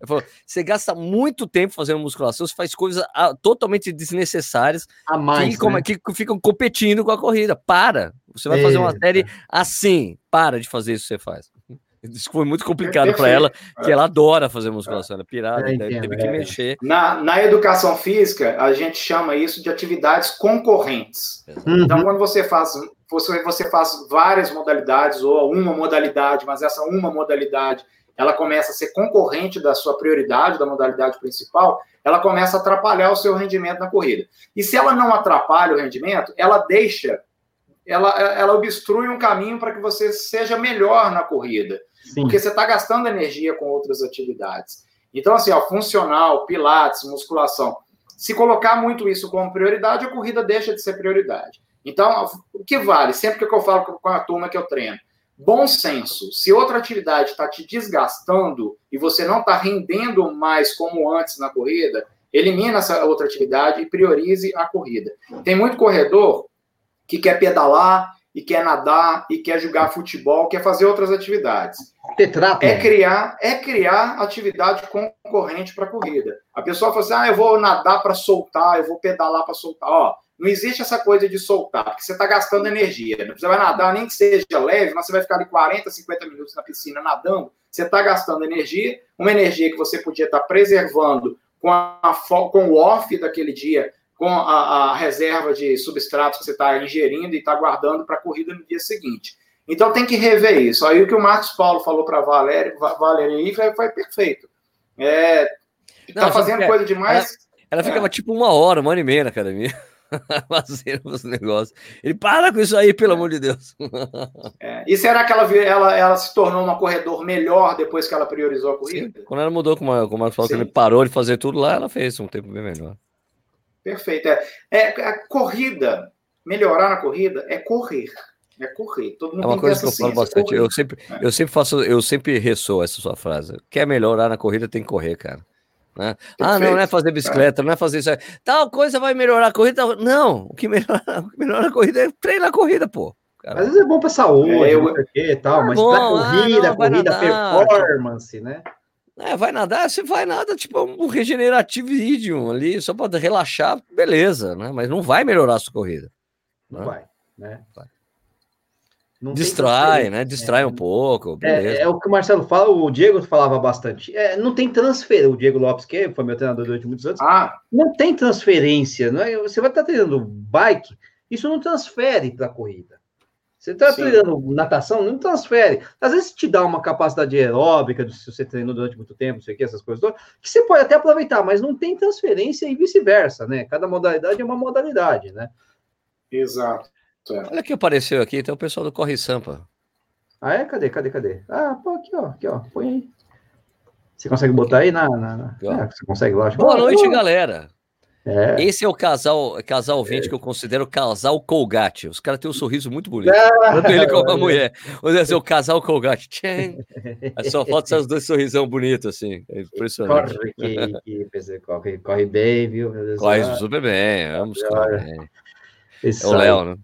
Ele falou, você gasta muito tempo fazendo musculação, você faz coisas ah, totalmente desnecessárias a mais, que, né? que, ficam competindo com a corrida. Para! Você vai fazer uma série assim. Para de fazer isso que você faz. (laughs) Isso foi muito complicado para ela, que ela adora fazer musculação, ela é pirada, é, teve que é. mexer. Na, na educação física, a gente chama isso de atividades concorrentes. Uhum. Então, quando você faz, você, você faz várias modalidades, ou uma modalidade, mas essa uma modalidade ela começa a ser concorrente da sua prioridade, da modalidade principal, ela começa a atrapalhar o seu rendimento na corrida. E se ela não atrapalha o rendimento, ela deixa, ela, ela obstrui um caminho para que você seja melhor na corrida. Sim. Porque você está gastando energia com outras atividades. Então, assim, ó, funcional, pilates, musculação. Se colocar muito isso como prioridade, a corrida deixa de ser prioridade. Então, o que vale? Sempre que eu falo com a turma que eu treino, bom senso. Se outra atividade está te desgastando e você não está rendendo mais como antes na corrida, elimina essa outra atividade e priorize a corrida. Tem muito corredor que quer pedalar e quer nadar, e quer jogar futebol, quer fazer outras atividades. É criar, é criar atividade concorrente para a corrida. A pessoa fala assim: ah, eu vou nadar para soltar, eu vou pedalar para soltar. Ó, não existe essa coisa de soltar, porque você está gastando energia. Né? Você vai nadar, nem que seja leve, mas você vai ficar ali 40, 50 minutos na piscina nadando. Você está gastando energia, uma energia que você podia estar tá preservando com, a, com o off daquele dia, com a, a reserva de substratos que você está ingerindo e está guardando para a corrida no dia seguinte. Então tem que rever isso. Aí o que o Marcos Paulo falou para a Valéria, foi, foi perfeito. É, tá fazendo coisa demais. Ela, ela ficava é. tipo uma hora, uma hora e meia na academia. (laughs) fazendo os negócios. Ele para com isso aí, pelo amor de Deus. É. E será que ela, ela, ela se tornou uma corredor melhor depois que ela priorizou a corrida? Sim. Quando ela mudou, como, como ela falou, que ele parou de fazer tudo lá, ela fez um tempo bem melhor. Perfeito. É, é, a corrida, melhorar na corrida é correr. É correr. Todo mundo é uma coisa que eu falo bastante. Eu sempre, é. eu sempre faço, eu sempre ressoo essa sua frase. Quer melhorar na corrida, tem que correr, cara. Né? Ah, não, não é fazer bicicleta, não é fazer isso. Tal coisa vai melhorar a corrida. Não, o que melhora, (laughs) o que melhora a corrida é treinar a corrida, pô. Cara. Às vezes é bom para saúde, é, eu... e tal, é mas bom, pra corrida, ah, não, corrida, performance, né? É, vai nadar, você vai nada, tipo um regenerativismo ali, só para relaxar, beleza, né? Mas não vai melhorar a sua corrida. Não né? vai, né? Vai. Não Distrai, né? Distrai é, um pouco. É, é, o que o Marcelo fala, o Diego falava bastante. É, não tem transferência. O Diego Lopes, que foi meu treinador durante muitos anos, ah. não tem transferência. Não é? Você vai estar treinando bike, isso não transfere para a corrida. Você está treinando natação, não transfere. Às vezes te dá uma capacidade aeróbica, se você treinou durante muito tempo, não sei o que, essas coisas todas, que você pode até aproveitar, mas não tem transferência e vice-versa, né? Cada modalidade é uma modalidade, né? Exato. É. Olha que apareceu aqui, tem o pessoal do Corre Sampa. Ah, é? Cadê, cadê, cadê? Ah, pô, aqui, ó, aqui, ó, põe aí. Você consegue botar aí na. na, na... É, você consegue, lógico. Boa noite, galera. É. Esse é o casal, casal 20 é. que eu considero casal Colgate. Os caras têm um sorriso muito bonito. Ah, (laughs) Tanto ele como a mulher. Vamos dizer, o casal Colgate. É só falta esses dois sorrisão bonitos, assim. É impressionante. Corre, que, que, corre, corre bem, viu? Corre super bem. Vamos correr bem. É o Léo, né?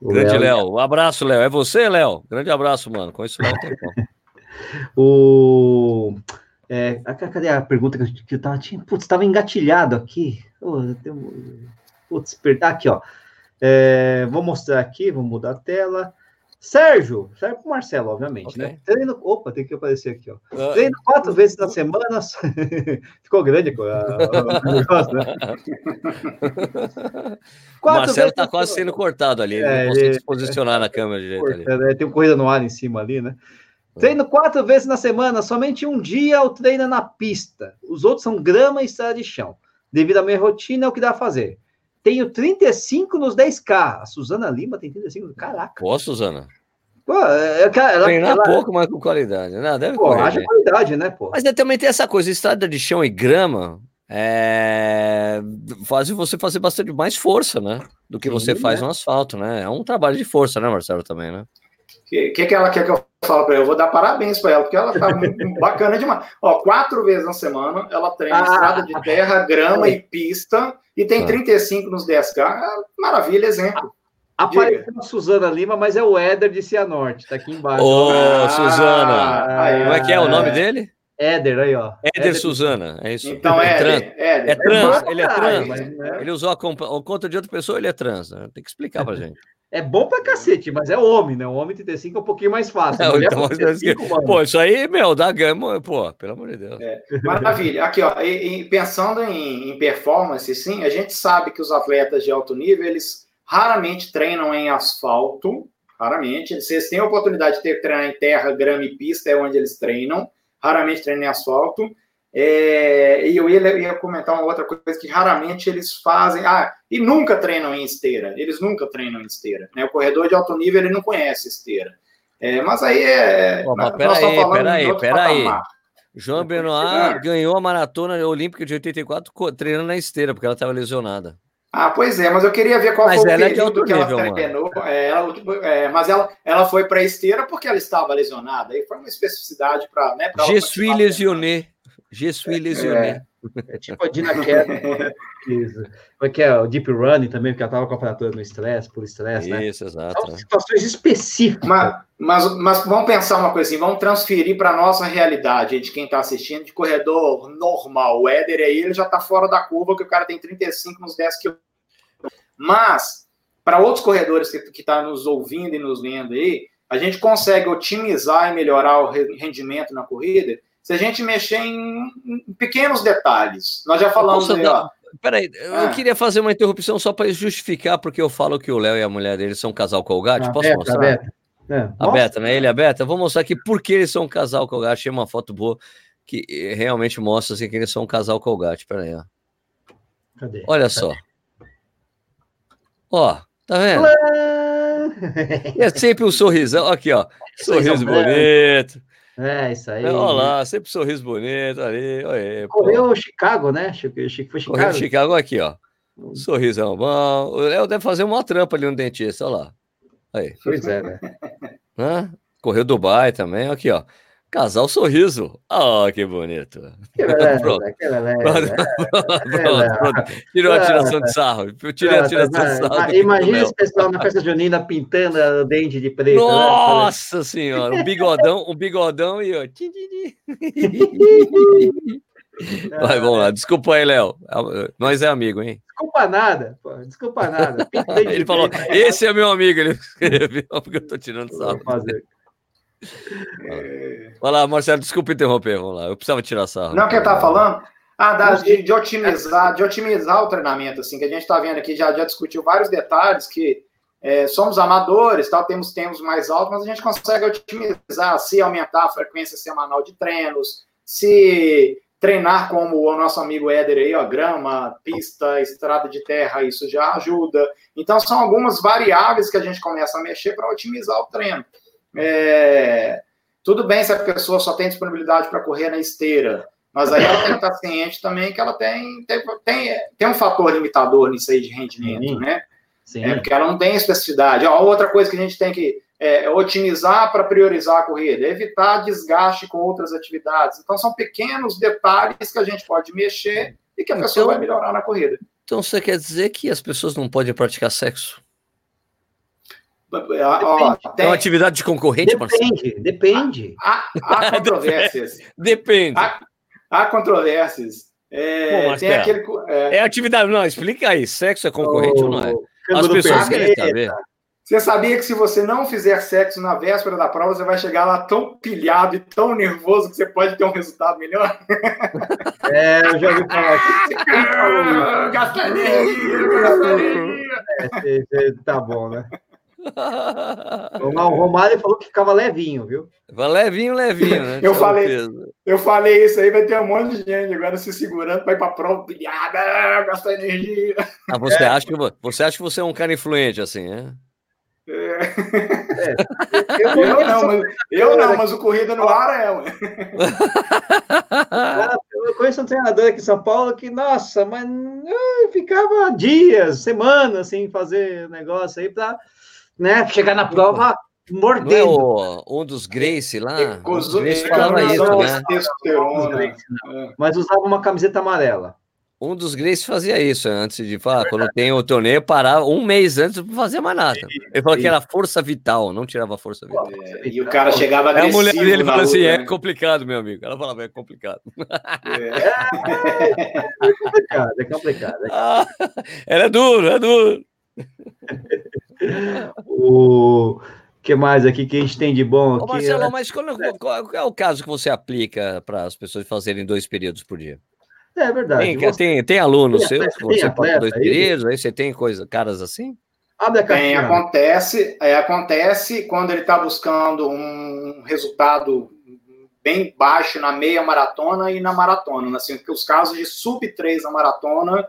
O Grande Léo. Um abraço, Léo. É você, Léo? Grande abraço, mano. Com isso, Léo (laughs) O. É, cadê a pergunta que eu, que eu tava. Putz, estava engatilhado aqui. putz, aqui, ó. É, vou mostrar aqui, vou mudar a tela. Sérgio, serve para o Marcelo, obviamente, okay. né? Treino, opa, tem que aparecer aqui, ó. Uh, Treino quatro uh, vezes na semana. (laughs) Ficou grande o negócio, né? (laughs) o Marcelo está quase sendo cortado ali, ele é, não consegue se posicionar na câmera direito. Ali. É, tem um corrida no ar em cima ali, né? Treino quatro vezes na semana, somente um dia eu treino na pista. Os outros são grama e estrada de chão. Devido à minha rotina, é o que dá a fazer. Tenho 35 nos 10K. A Suzana Lima tem 35. Caraca. Pô, Suzana. Pô, é, ela, Treinar ela, pouco, mas com qualidade. Não, né? deve pô, haja qualidade, né, pô? Mas também tem essa coisa, estrada de chão e grama é, faz você fazer bastante mais força, né? Do que Sim, você faz né? no asfalto, né? É um trabalho de força, né, Marcelo, também, né? O que, que, que ela quer que eu fale para ela? Eu vou dar parabéns para ela, porque ela tá (laughs) bacana demais. Ó, quatro vezes na semana ela treina ah, estrada de terra, grama e pista, e tem ah. 35 nos 10K. É maravilha, exemplo. Apareceu a Suzana Lima, mas é o Éder de Cianorte, tá aqui embaixo. Ô, ah, Suzana! Como é que é o nome dele? Éder, aí, ó. Éder, Éder Suzana, é isso. Então, é trans. Éder. É trans, é ele é trans. Mas, né? Ele usou a, a, conta de outra pessoa, ele é trans. Né? Tem que explicar pra gente. É bom pra cacete, mas é homem, né? O homem 35 é um pouquinho mais fácil. Não, então, 35, pô, isso aí, meu, dá gama, pô, pelo amor de Deus. É, maravilha. Aqui, ó, e, e pensando em, em, performance, sim, a gente sabe que os atletas de alto nível, eles raramente treinam em asfalto, raramente. Vocês têm a oportunidade de ter treinar em terra, grama e pista, é onde eles treinam. Raramente treinam em asfalto. É, e eu ia, ia, comentar uma outra coisa que raramente eles fazem. Ah, e nunca treinam em esteira. Eles nunca treinam em esteira. Né? O corredor de alto nível ele não conhece esteira. É, mas aí é. Pô, mas peraí, peraí, peraí. João Benoit ganhou a maratona olímpica de 84 treinando na esteira, porque ela estava lesionada. Ah, pois é, mas eu queria ver qual mas foi o é período que ela treinou. É, ela, é, mas ela, ela foi para esteira porque ela estava lesionada. Aí foi uma especificidade para. Né, Je suis lesionné. Je suis lesioné. É, é tipo a Dina Kerr, (laughs) como é que é? O Deep Running também, porque ela estava com a fratura no estresse, por estresse, né? Isso, exato. São situações específicas. Mas, mas, mas vamos pensar uma coisa assim, vamos transferir para a nossa realidade de quem está assistindo, de corredor normal. O Éder aí, ele já está fora da curva, que o cara tem 35 nos 10 quilômetros. Mas, para outros corredores que estão tá nos ouvindo e nos vendo aí, a gente consegue otimizar e melhorar o rendimento na corrida se a gente mexer em, em pequenos detalhes. Nós já falamos aí, ó. Peraí, eu ah. queria fazer uma interrupção só para justificar, porque eu falo que o Léo e a mulher dele são um casal colgate. Posso Beta, mostrar? A Beta. É. A Beta, né? Ele e a Beta. Vou mostrar aqui por que eles são um casal colgate. Achei uma foto boa que realmente mostra assim, que eles são um casal colgate. Peraí, ó. Cadê? Olha Cadê? só. Ó, tá vendo? É sempre um sorrisão. Aqui, ó. Sorriso bonito. É, isso aí. Olha lá, sempre um sorriso bonito ali. Olha Correu Chicago, né? Foi Chicago. Correu Chicago aqui, ó. Um sorrisão bom. O Léo deve fazer uma trampa ali no dentista, olha lá. Aí. Pois é, né? Hã? Correu Dubai também, aqui, ó. Casal sorriso. Oh, que bonito. Que beleza, (laughs) pronto. Que beleza. pronto, (laughs) pronto, Tirou a tiração de sarro. Tirou a tiração de sarro. Imagina esse pessoal na festa junina pintando o dente de preto. Né? Nossa né? senhora, um bigodão, um bigodão e ó. (laughs) Vai, vamos lá. Desculpa aí, Léo. Nós é amigo, hein? Desculpa nada, pô. Desculpa nada. Ele falou, esse é meu amigo. Ele escreveu, porque eu tô tirando sarro. Vou fazer. É... Vai lá, Marcelo, desculpa interromper, vamos lá. Eu precisava tirar sarro. Não, que eu tava falando? Ah, das, de, de, otimizar, de otimizar o treinamento, assim, que a gente está vendo aqui, já, já discutiu vários detalhes que é, somos amadores, tal, temos tempos mais altos, mas a gente consegue otimizar, se aumentar a frequência semanal de treinos, se treinar como o nosso amigo Éder aí, ó, grama, pista, estrada de terra, isso já ajuda. Então, são algumas variáveis que a gente começa a mexer para otimizar o treino. É, tudo bem se a pessoa só tem disponibilidade para correr na esteira, mas aí ela tem que estar ciente também que ela tem, tem, tem, tem um fator limitador nisso aí de rendimento, Sim. né? Sim. É, porque ela não tem especificidade. Ó, outra coisa que a gente tem que é, otimizar para priorizar a corrida, evitar desgaste com outras atividades. Então, são pequenos detalhes que a gente pode mexer e que a pessoa então, vai melhorar na corrida. Então, você quer dizer que as pessoas não podem praticar sexo? Ó, tem... É uma atividade de concorrente, Depende, depende. Há, há (laughs) controvérsias. depende. Há, há controvérsias. É, Pô, tem aquele, é... é... atividade. Não, explica aí. Sexo é concorrente ou não é? As pessoas querem saber. Você sabia que se você não fizer sexo na véspera da prova, você vai chegar lá tão pilhado e tão nervoso que você pode ter um resultado melhor? (laughs) É, eu já ouvi falar. (laughs) Gasta energia, É, tá bom, né? (laughs) O Romário falou que ficava levinho, viu? Levinho, levinho, né? (laughs) eu, falei, eu falei isso aí, vai ter um monte de gente agora se segurando para ir para a prova, pilhada, gastar energia. Ah, você, é. acha que, você acha que você é um cara influente assim, né? É. É. Eu, eu, não, mas, eu não, mas o Corrida no Ar é. eu conheço um treinador aqui em São Paulo que, nossa, mas ficava dias, semanas sem fazer negócio aí para né? Chegar na prova mordendo. Não é o, um dos Grace lá? É, os Grace falava isso, né? né? Mas usava uma camiseta amarela. Um dos Grace fazia isso antes de falar. Quando tem o torneio, parava um mês antes para fazer mais nada. Ele falou que era força vital, não tirava força vital. É, e o cara chegava agressivo. A mulher dele falou assim: é complicado, meu amigo. Ela falava: é complicado. É, (laughs) é complicado, é complicado. É ah, era duro, é duro. (laughs) o que mais aqui que a gente tem de bom? Aqui, Marcelo, é... mas qual, qual, é o caso que você aplica para as pessoas fazerem dois períodos por dia? É verdade. Tem, você... tem, tem alunos tem seus que você pode dois períodos, aí você tem coisa, caras assim? Abre a tem, acontece, é, acontece quando ele está buscando um resultado bem baixo na meia maratona e na maratona. Né? Assim, porque os casos de sub 3 na maratona,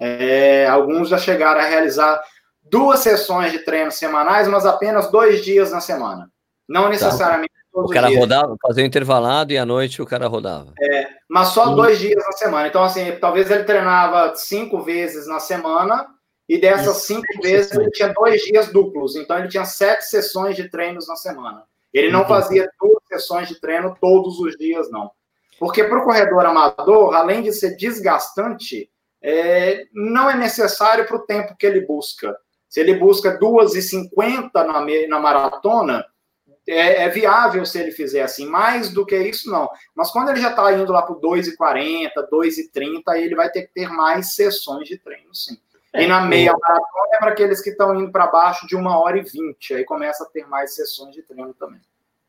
é, alguns já chegaram a realizar duas sessões de treino semanais, mas apenas dois dias na semana. Não tá. necessariamente tá. todos O cara dias. rodava, fazia intervalado e à noite o cara rodava. É, mas só hum. dois dias na semana. Então, assim, talvez ele treinava cinco vezes na semana e dessas Isso. cinco vezes ele tinha dois dias duplos. Então, ele tinha sete sessões de treinos na semana. Ele não fazia duas sessões de treino todos os dias, não. Porque para o corredor amador, além de ser desgastante, é, não é necessário para o tempo que ele busca. Se ele busca 2,50 na, na maratona, é, é, viável se ele fizer assim. Mais do que isso, não. Mas quando ele já está indo lá para 2,40, 2,30, aí ele vai ter que ter mais sessões de treino, sim. E na meia maratona é para aqueles que estão indo para baixo de uma hora e vinte. Aí começa a ter mais sessões de treino também.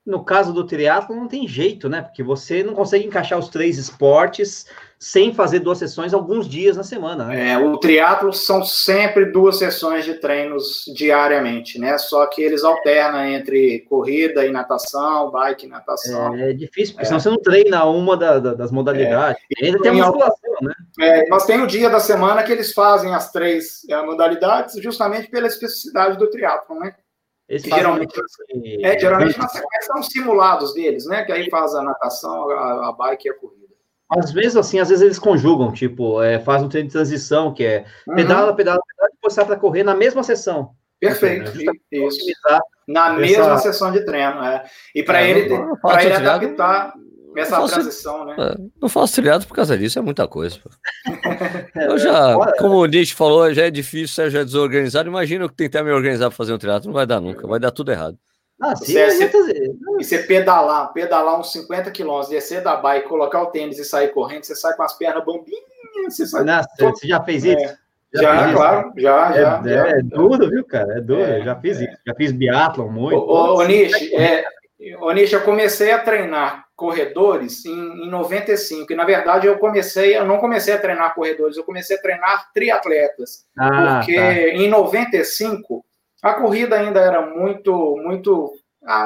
No caso do triatlo não tem jeito, né? Porque você não consegue encaixar os três esportes sem fazer duas sessões alguns dias na semana. Né? É, o triatlo são sempre duas sessões de treinos diariamente, né? Só que eles alternam entre corrida e natação, bike e natação. É, é difícil, porque é. senão você não treina uma da, da, das modalidades. É. ainda tem a musculação, né? É, mas tem o dia da semana que eles fazem as três é, modalidades justamente pela especificidade do triatlo, né? Geralmente, é, geralmente na sequência são simulados deles, né? Que aí faz a natação, a, a bike e a corrida. Às vezes, assim, às vezes eles conjugam, tipo, é, faz um treino de transição, que é uhum. pedala, pedala, pedala, depois sai para correr na mesma sessão. Perfeito, né? isso. Na mesma sessão de treino, é. E para é, ele, para ele adaptar essa faço, transição, né? É, não faço trilhado por causa disso, é muita coisa. (laughs) eu já, como o Nietzsche falou, já é difícil, já é desorganizado. Imagina eu tentar me organizar para fazer um trilhado, não vai dar nunca, vai dar tudo errado. Ah, sim, você, você, e você pedalar, pedalar uns 50 quilômetros, descer da bike, colocar o tênis e sair correndo, você sai com as pernas bambinhas, você sai. Nossa, você já fez isso? É. Já, já claro, já, é, já, é, já. É, duro, viu, cara? É duro, é, já fiz isso. Já fiz biatlon muito. Ô, ô, Nish, é, Nish, eu comecei a treinar corredores em, em 95, e na verdade eu comecei, eu não comecei a treinar corredores, eu comecei a treinar triatletas, ah, porque tá. em 95 a corrida ainda era muito, muito,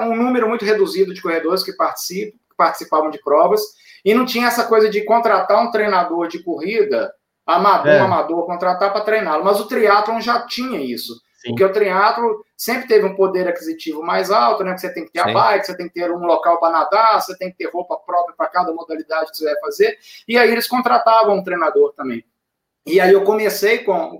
um número muito reduzido de corredores que participam, participavam de provas, e não tinha essa coisa de contratar um treinador de corrida, amador, é. amador, contratar para treiná-lo. Mas o triatlon já tinha isso. Sim. Porque o triatlo sempre teve um poder aquisitivo mais alto, né? Que você tem que ter Sim. a bike, você tem que ter um local para nadar, você tem que ter roupa própria para cada modalidade que você vai fazer. E aí eles contratavam um treinador também. E aí eu comecei com.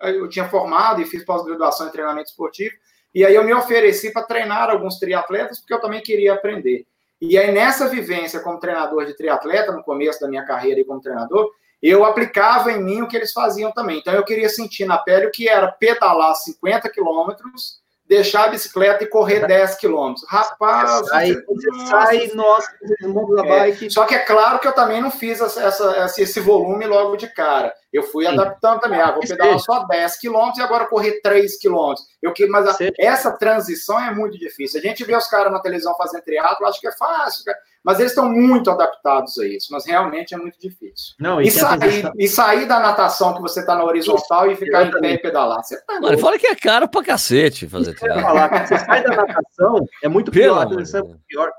Eu tinha formado e fiz pós-graduação em treinamento esportivo. E aí eu me ofereci para treinar alguns triatletas, porque eu também queria aprender. E aí, nessa vivência como treinador de triatleta, no começo da minha carreira e como treinador, eu aplicava em mim o que eles faziam também. Então, eu queria sentir na pele o que era pedalar 50 quilômetros deixar a bicicleta e correr 10 quilômetros. Rapaz, você, você sai, nossa, mundo da é, bike. Só que é claro que eu também não fiz essa, essa, esse volume logo de cara. Eu fui Sim. adaptando também. Ah, vou pedalar só 10 quilômetros e agora correr 3 quilômetros. Eu que, mas a, essa transição é muito difícil. A gente vê os caras na televisão fazendo triatlo, acho que é fácil, mas eles estão muito adaptados a isso. Mas realmente é muito difícil. Não, e, e sair, e sair da natação que você está na horizontal isso, e ficar em pé e pedalar. Você tá Mano, fala que é caro pra cacete fazer triatlo. Quando você sai da natação, é muito pior. É pior.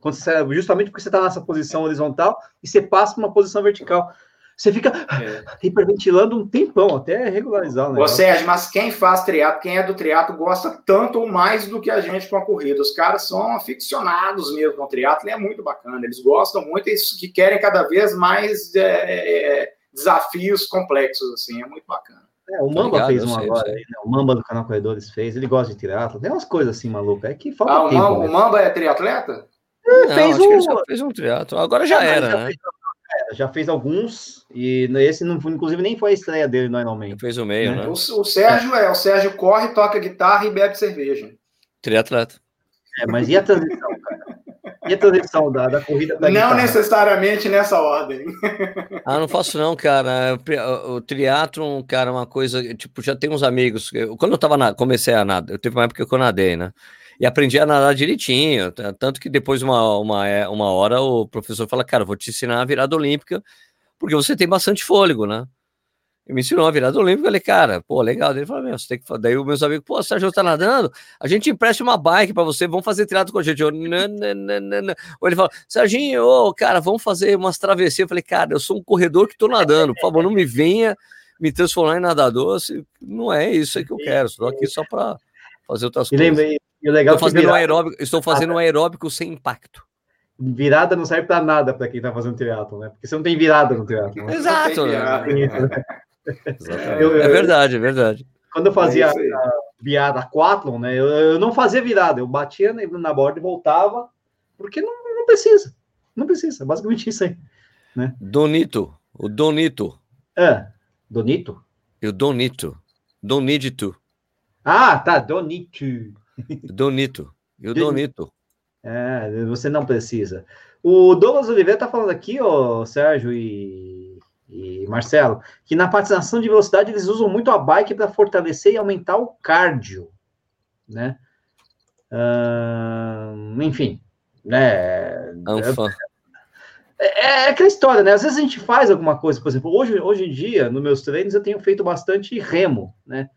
Quando você, justamente porque você está nessa posição horizontal e você passa para uma posição vertical. Você fica é. (laughs) hiperventilando um tempão até regularizar o negócio. Ô, Sérgio, mas quem faz triatlo, quem é do triatlo, gosta tanto ou mais do que a gente com a corrida. Os caras são aficionados mesmo com o triatlo, e é muito bacana. Eles gostam muito e que querem cada vez mais é, é, é, desafios complexos, assim, é muito bacana. É, o Mamba fez um agora, né? o Mamba do canal Corredores fez, ele gosta de triatlo, tem umas coisas assim malucas, é que falta ah, tempo. O Mamba, é triatleta? Não, fez um... fez um triatlo, agora já era, já né? Já fez alguns, e esse, não, inclusive, nem foi a estreia dele normalmente. Ele fez o meio, né? O, o Sérgio é. é, o Sérgio corre, toca guitarra e bebe cerveja. Triatleta. É, mas e a transição, cara? E a transição da, da corrida da Não guitarra? necessariamente nessa ordem. Ah, não faço não, cara. O, o triatlon, cara, é uma coisa, tipo, já tem uns amigos, quando eu tava na, comecei a nadar, eu teve uma época que eu nadei, né? E aprendi a nadar direitinho. Tanto que depois, uma, uma, é, uma hora, o professor fala: Cara, vou te ensinar a virada olímpica, porque você tem bastante fôlego, né? Ele me ensinou a virada olímpica. Eu falei, cara, pô, legal. Ele falou: Meu, você tem que. Daí os meus amigos, pô, Sérgio tá nadando, a gente empresta uma bike para você, vamos fazer triatlo com a gente. Eu, Ou ele fala: Serginho, ô, cara, vamos fazer umas travessias. Eu falei, cara, eu sou um corredor que tô nadando, por favor, não me venha me transformar em nadador. Não é isso que eu quero, estou aqui só para fazer outras e coisas. Lembrei, e o legal estou fazendo, virada... um aeróbico, estou fazendo um aeróbico sem impacto. Virada não serve para nada para quem está fazendo triatlo, né? Porque você não tem virada no triatlo. Né? Exato. é verdade, é verdade. Quando eu fazia é a, virada quathlon, né? Eu, eu, não fazia virada, eu batia na, na borda e voltava, porque não, não precisa. Não precisa, basicamente isso aí. Né? Donito, o Donito. É, Donito? Eu Donito. Donito. Ah, tá, Donito. Donito. Eu Donito. É, você não precisa. O Douglas Oliveira tá falando aqui, ó, Sérgio e, e Marcelo, que na patinação de velocidade eles usam muito a bike para fortalecer e aumentar o cardio, né? Uh, enfim, né? Anfã. É, é, é, aquela história, né? Às vezes a gente faz alguma coisa, por exemplo, hoje, hoje em dia, nos meus treinos, eu tenho feito bastante remo, né?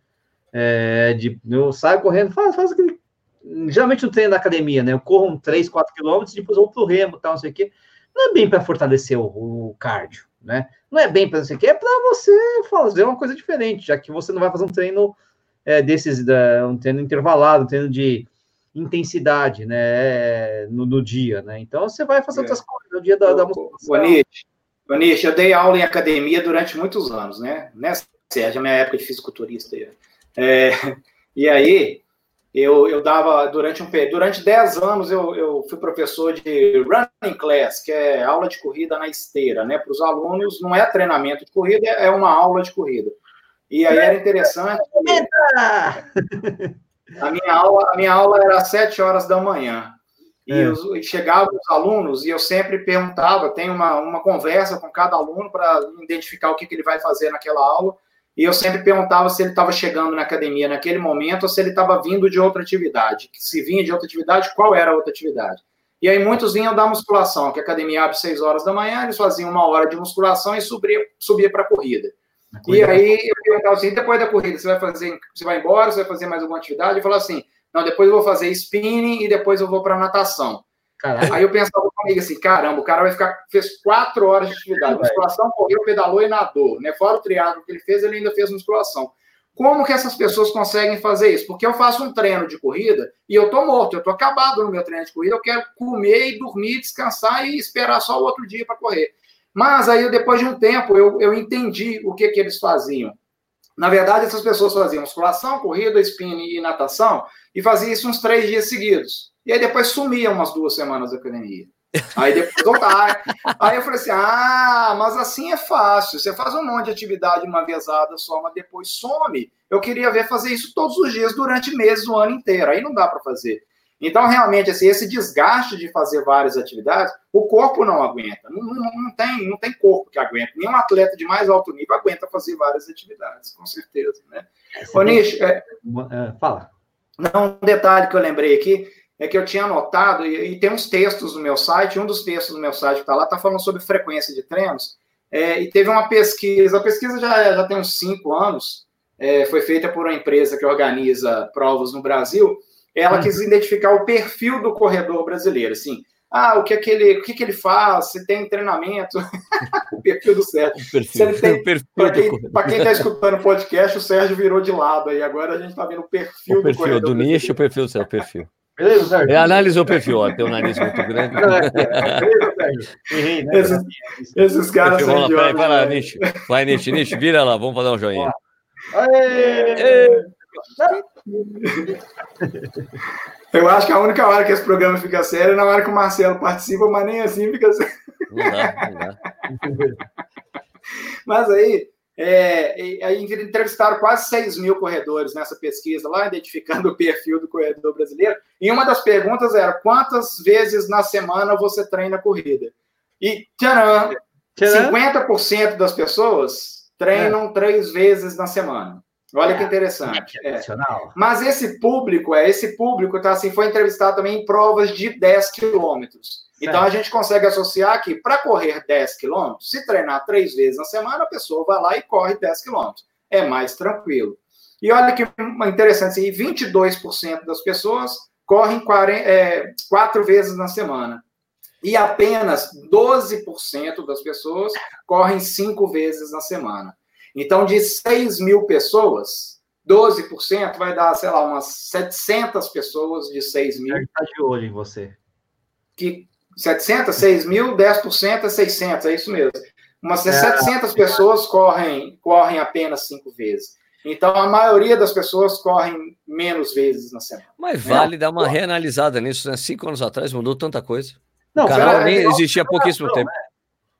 É, de, eu saio correndo, faz, faz aquele. Geralmente no treino da academia, né? Eu corro um 3, 4 quilômetros, depois vou pro remo tal, não sei o quê. Não é bem para fortalecer o, o, cardio, né? Não é bem para não sei o quê, é para você fazer uma coisa diferente, já que você não vai fazer um treino é, desses, da, um treino intervalado, um treino de intensidade, né, no, no dia, né? Então você vai fazer é. outras coisas no dia da, da musculação. Boniche, eu dei aula em academia durante muitos anos, né? Nessa Sérgio, minha época de fisiculturista. É, (laughs) e aí eu, eu dava durante um durante 10 anos eu, eu fui professor de running class, que é aula de corrida na esteira, né? Para os alunos não é treinamento de corrida, é uma aula de corrida. E aí era interessante. (laughs) A minha aula, a minha aula era às 7 horas da manhã. E, é. os, e chegavam os alunos e eu sempre perguntava, tem uma, uma conversa com cada aluno para identificar o que, que ele vai fazer naquela aula. E eu sempre perguntava se ele estava chegando na academia naquele momento ou se ele estava vindo de outra atividade. Se vinha de outra atividade, qual era a outra atividade? E aí muitos vinham da musculação, que a academia abre 6 horas da manhã, eles faziam uma hora de musculação e subia, subia para a corrida. E aí eu perguntava assim, depois da corrida, você vai fazer, você vai embora, você vai fazer mais alguma atividade? Eu falava assim, não, depois eu vou fazer spinning e depois eu vou para natação. Caralho. Aí eu pensava comigo assim, caramba, o cara vai ficar, fez quatro horas de atividade, musculação, correu, pedalou e nadou, né? Fora o triatlo que ele fez, ele ainda fez musculação. Como que essas pessoas conseguem fazer isso? Porque eu faço um treino de corrida e eu tô morto, eu tô acabado no meu treino de corrida, eu quero comer e dormir, descansar e esperar só o outro dia para correr. Mas aí, depois de um tempo, eu, eu entendi o que, que eles faziam. Na verdade, essas pessoas faziam musculação, corrida, spinning e natação, e faziam isso uns três dias seguidos. E aí depois sumiam umas duas semanas da academia. Aí depois voltar. aí eu falei assim: ah, mas assim é fácil. Você faz um monte de atividade uma vezada só, mas depois some. Eu queria ver fazer isso todos os dias durante meses, o ano inteiro. Aí não dá para fazer. Então, realmente, assim, esse desgaste de fazer várias atividades, o corpo não aguenta. Não, não, não, tem, não tem corpo que aguenta. Nenhum atleta de mais alto nível aguenta fazer várias atividades, com certeza. Né? Ô, Nish, é, é, fala. Não, um detalhe que eu lembrei aqui é que eu tinha anotado, e, e tem uns textos no meu site, um dos textos do meu site que está lá, está falando sobre frequência de treinos, é, e teve uma pesquisa, a pesquisa já, já tem uns cinco anos, é, foi feita por uma empresa que organiza provas no Brasil, ela hum. quis identificar o perfil do corredor brasileiro, assim, ah, o que, é que ele, o que, que ele faz, se tem treinamento, (laughs) o perfil do Sérgio. O Para (laughs) quem está escutando o podcast, o Sérgio virou de lado aí, agora a gente está vendo o perfil, o perfil do do nicho, o perfil do seu perfil. Beleza, Sérgio? É, analisou o perfil, ó, tem um nariz muito grande. (laughs) Beleza, Sérgio? Né? Esses, esses caras perfil, são idiotas. Vai lá, Nicho. Vai, Nicho, Nicho, vira lá, vamos fazer um joinha. Aê! Aê! (laughs) Eu acho que a única hora que esse programa fica sério é na hora que o Marcelo participa, mas nem assim fica sério. Não dá, não dá. Mas aí, é, aí entrevistaram quase 6 mil corredores nessa pesquisa lá, identificando (laughs) o perfil do corredor brasileiro. E uma das perguntas era: quantas vezes na semana você treina corrida? E tcharam, 50% das pessoas treinam é. três vezes na semana. Olha é, que interessante. É. Mas esse público, é esse público, tá assim, foi entrevistado também em provas de 10 quilômetros. Então a gente consegue associar que para correr 10 quilômetros, se treinar três vezes na semana, a pessoa vai lá e corre 10 quilômetros. É mais tranquilo. E olha que interessante, assim, 22% das pessoas correm 40, é, quatro vezes na semana. E apenas 12% das pessoas correm cinco vezes na semana. Então, de 6 mil pessoas, 12% vai dar, sei lá, umas 700 pessoas de 6 mil. Está de olho em você. Que 700, 6 mil, 10% é 600, é isso mesmo. Umas é. 700 pessoas correm, correm apenas cinco vezes. Então, a maioria das pessoas correm menos vezes na semana. Mas vale dar uma reanalisada nisso, né? Cinco anos atrás mudou tanta coisa. Não, o canal nem existia há pouquíssimo tempo. Né?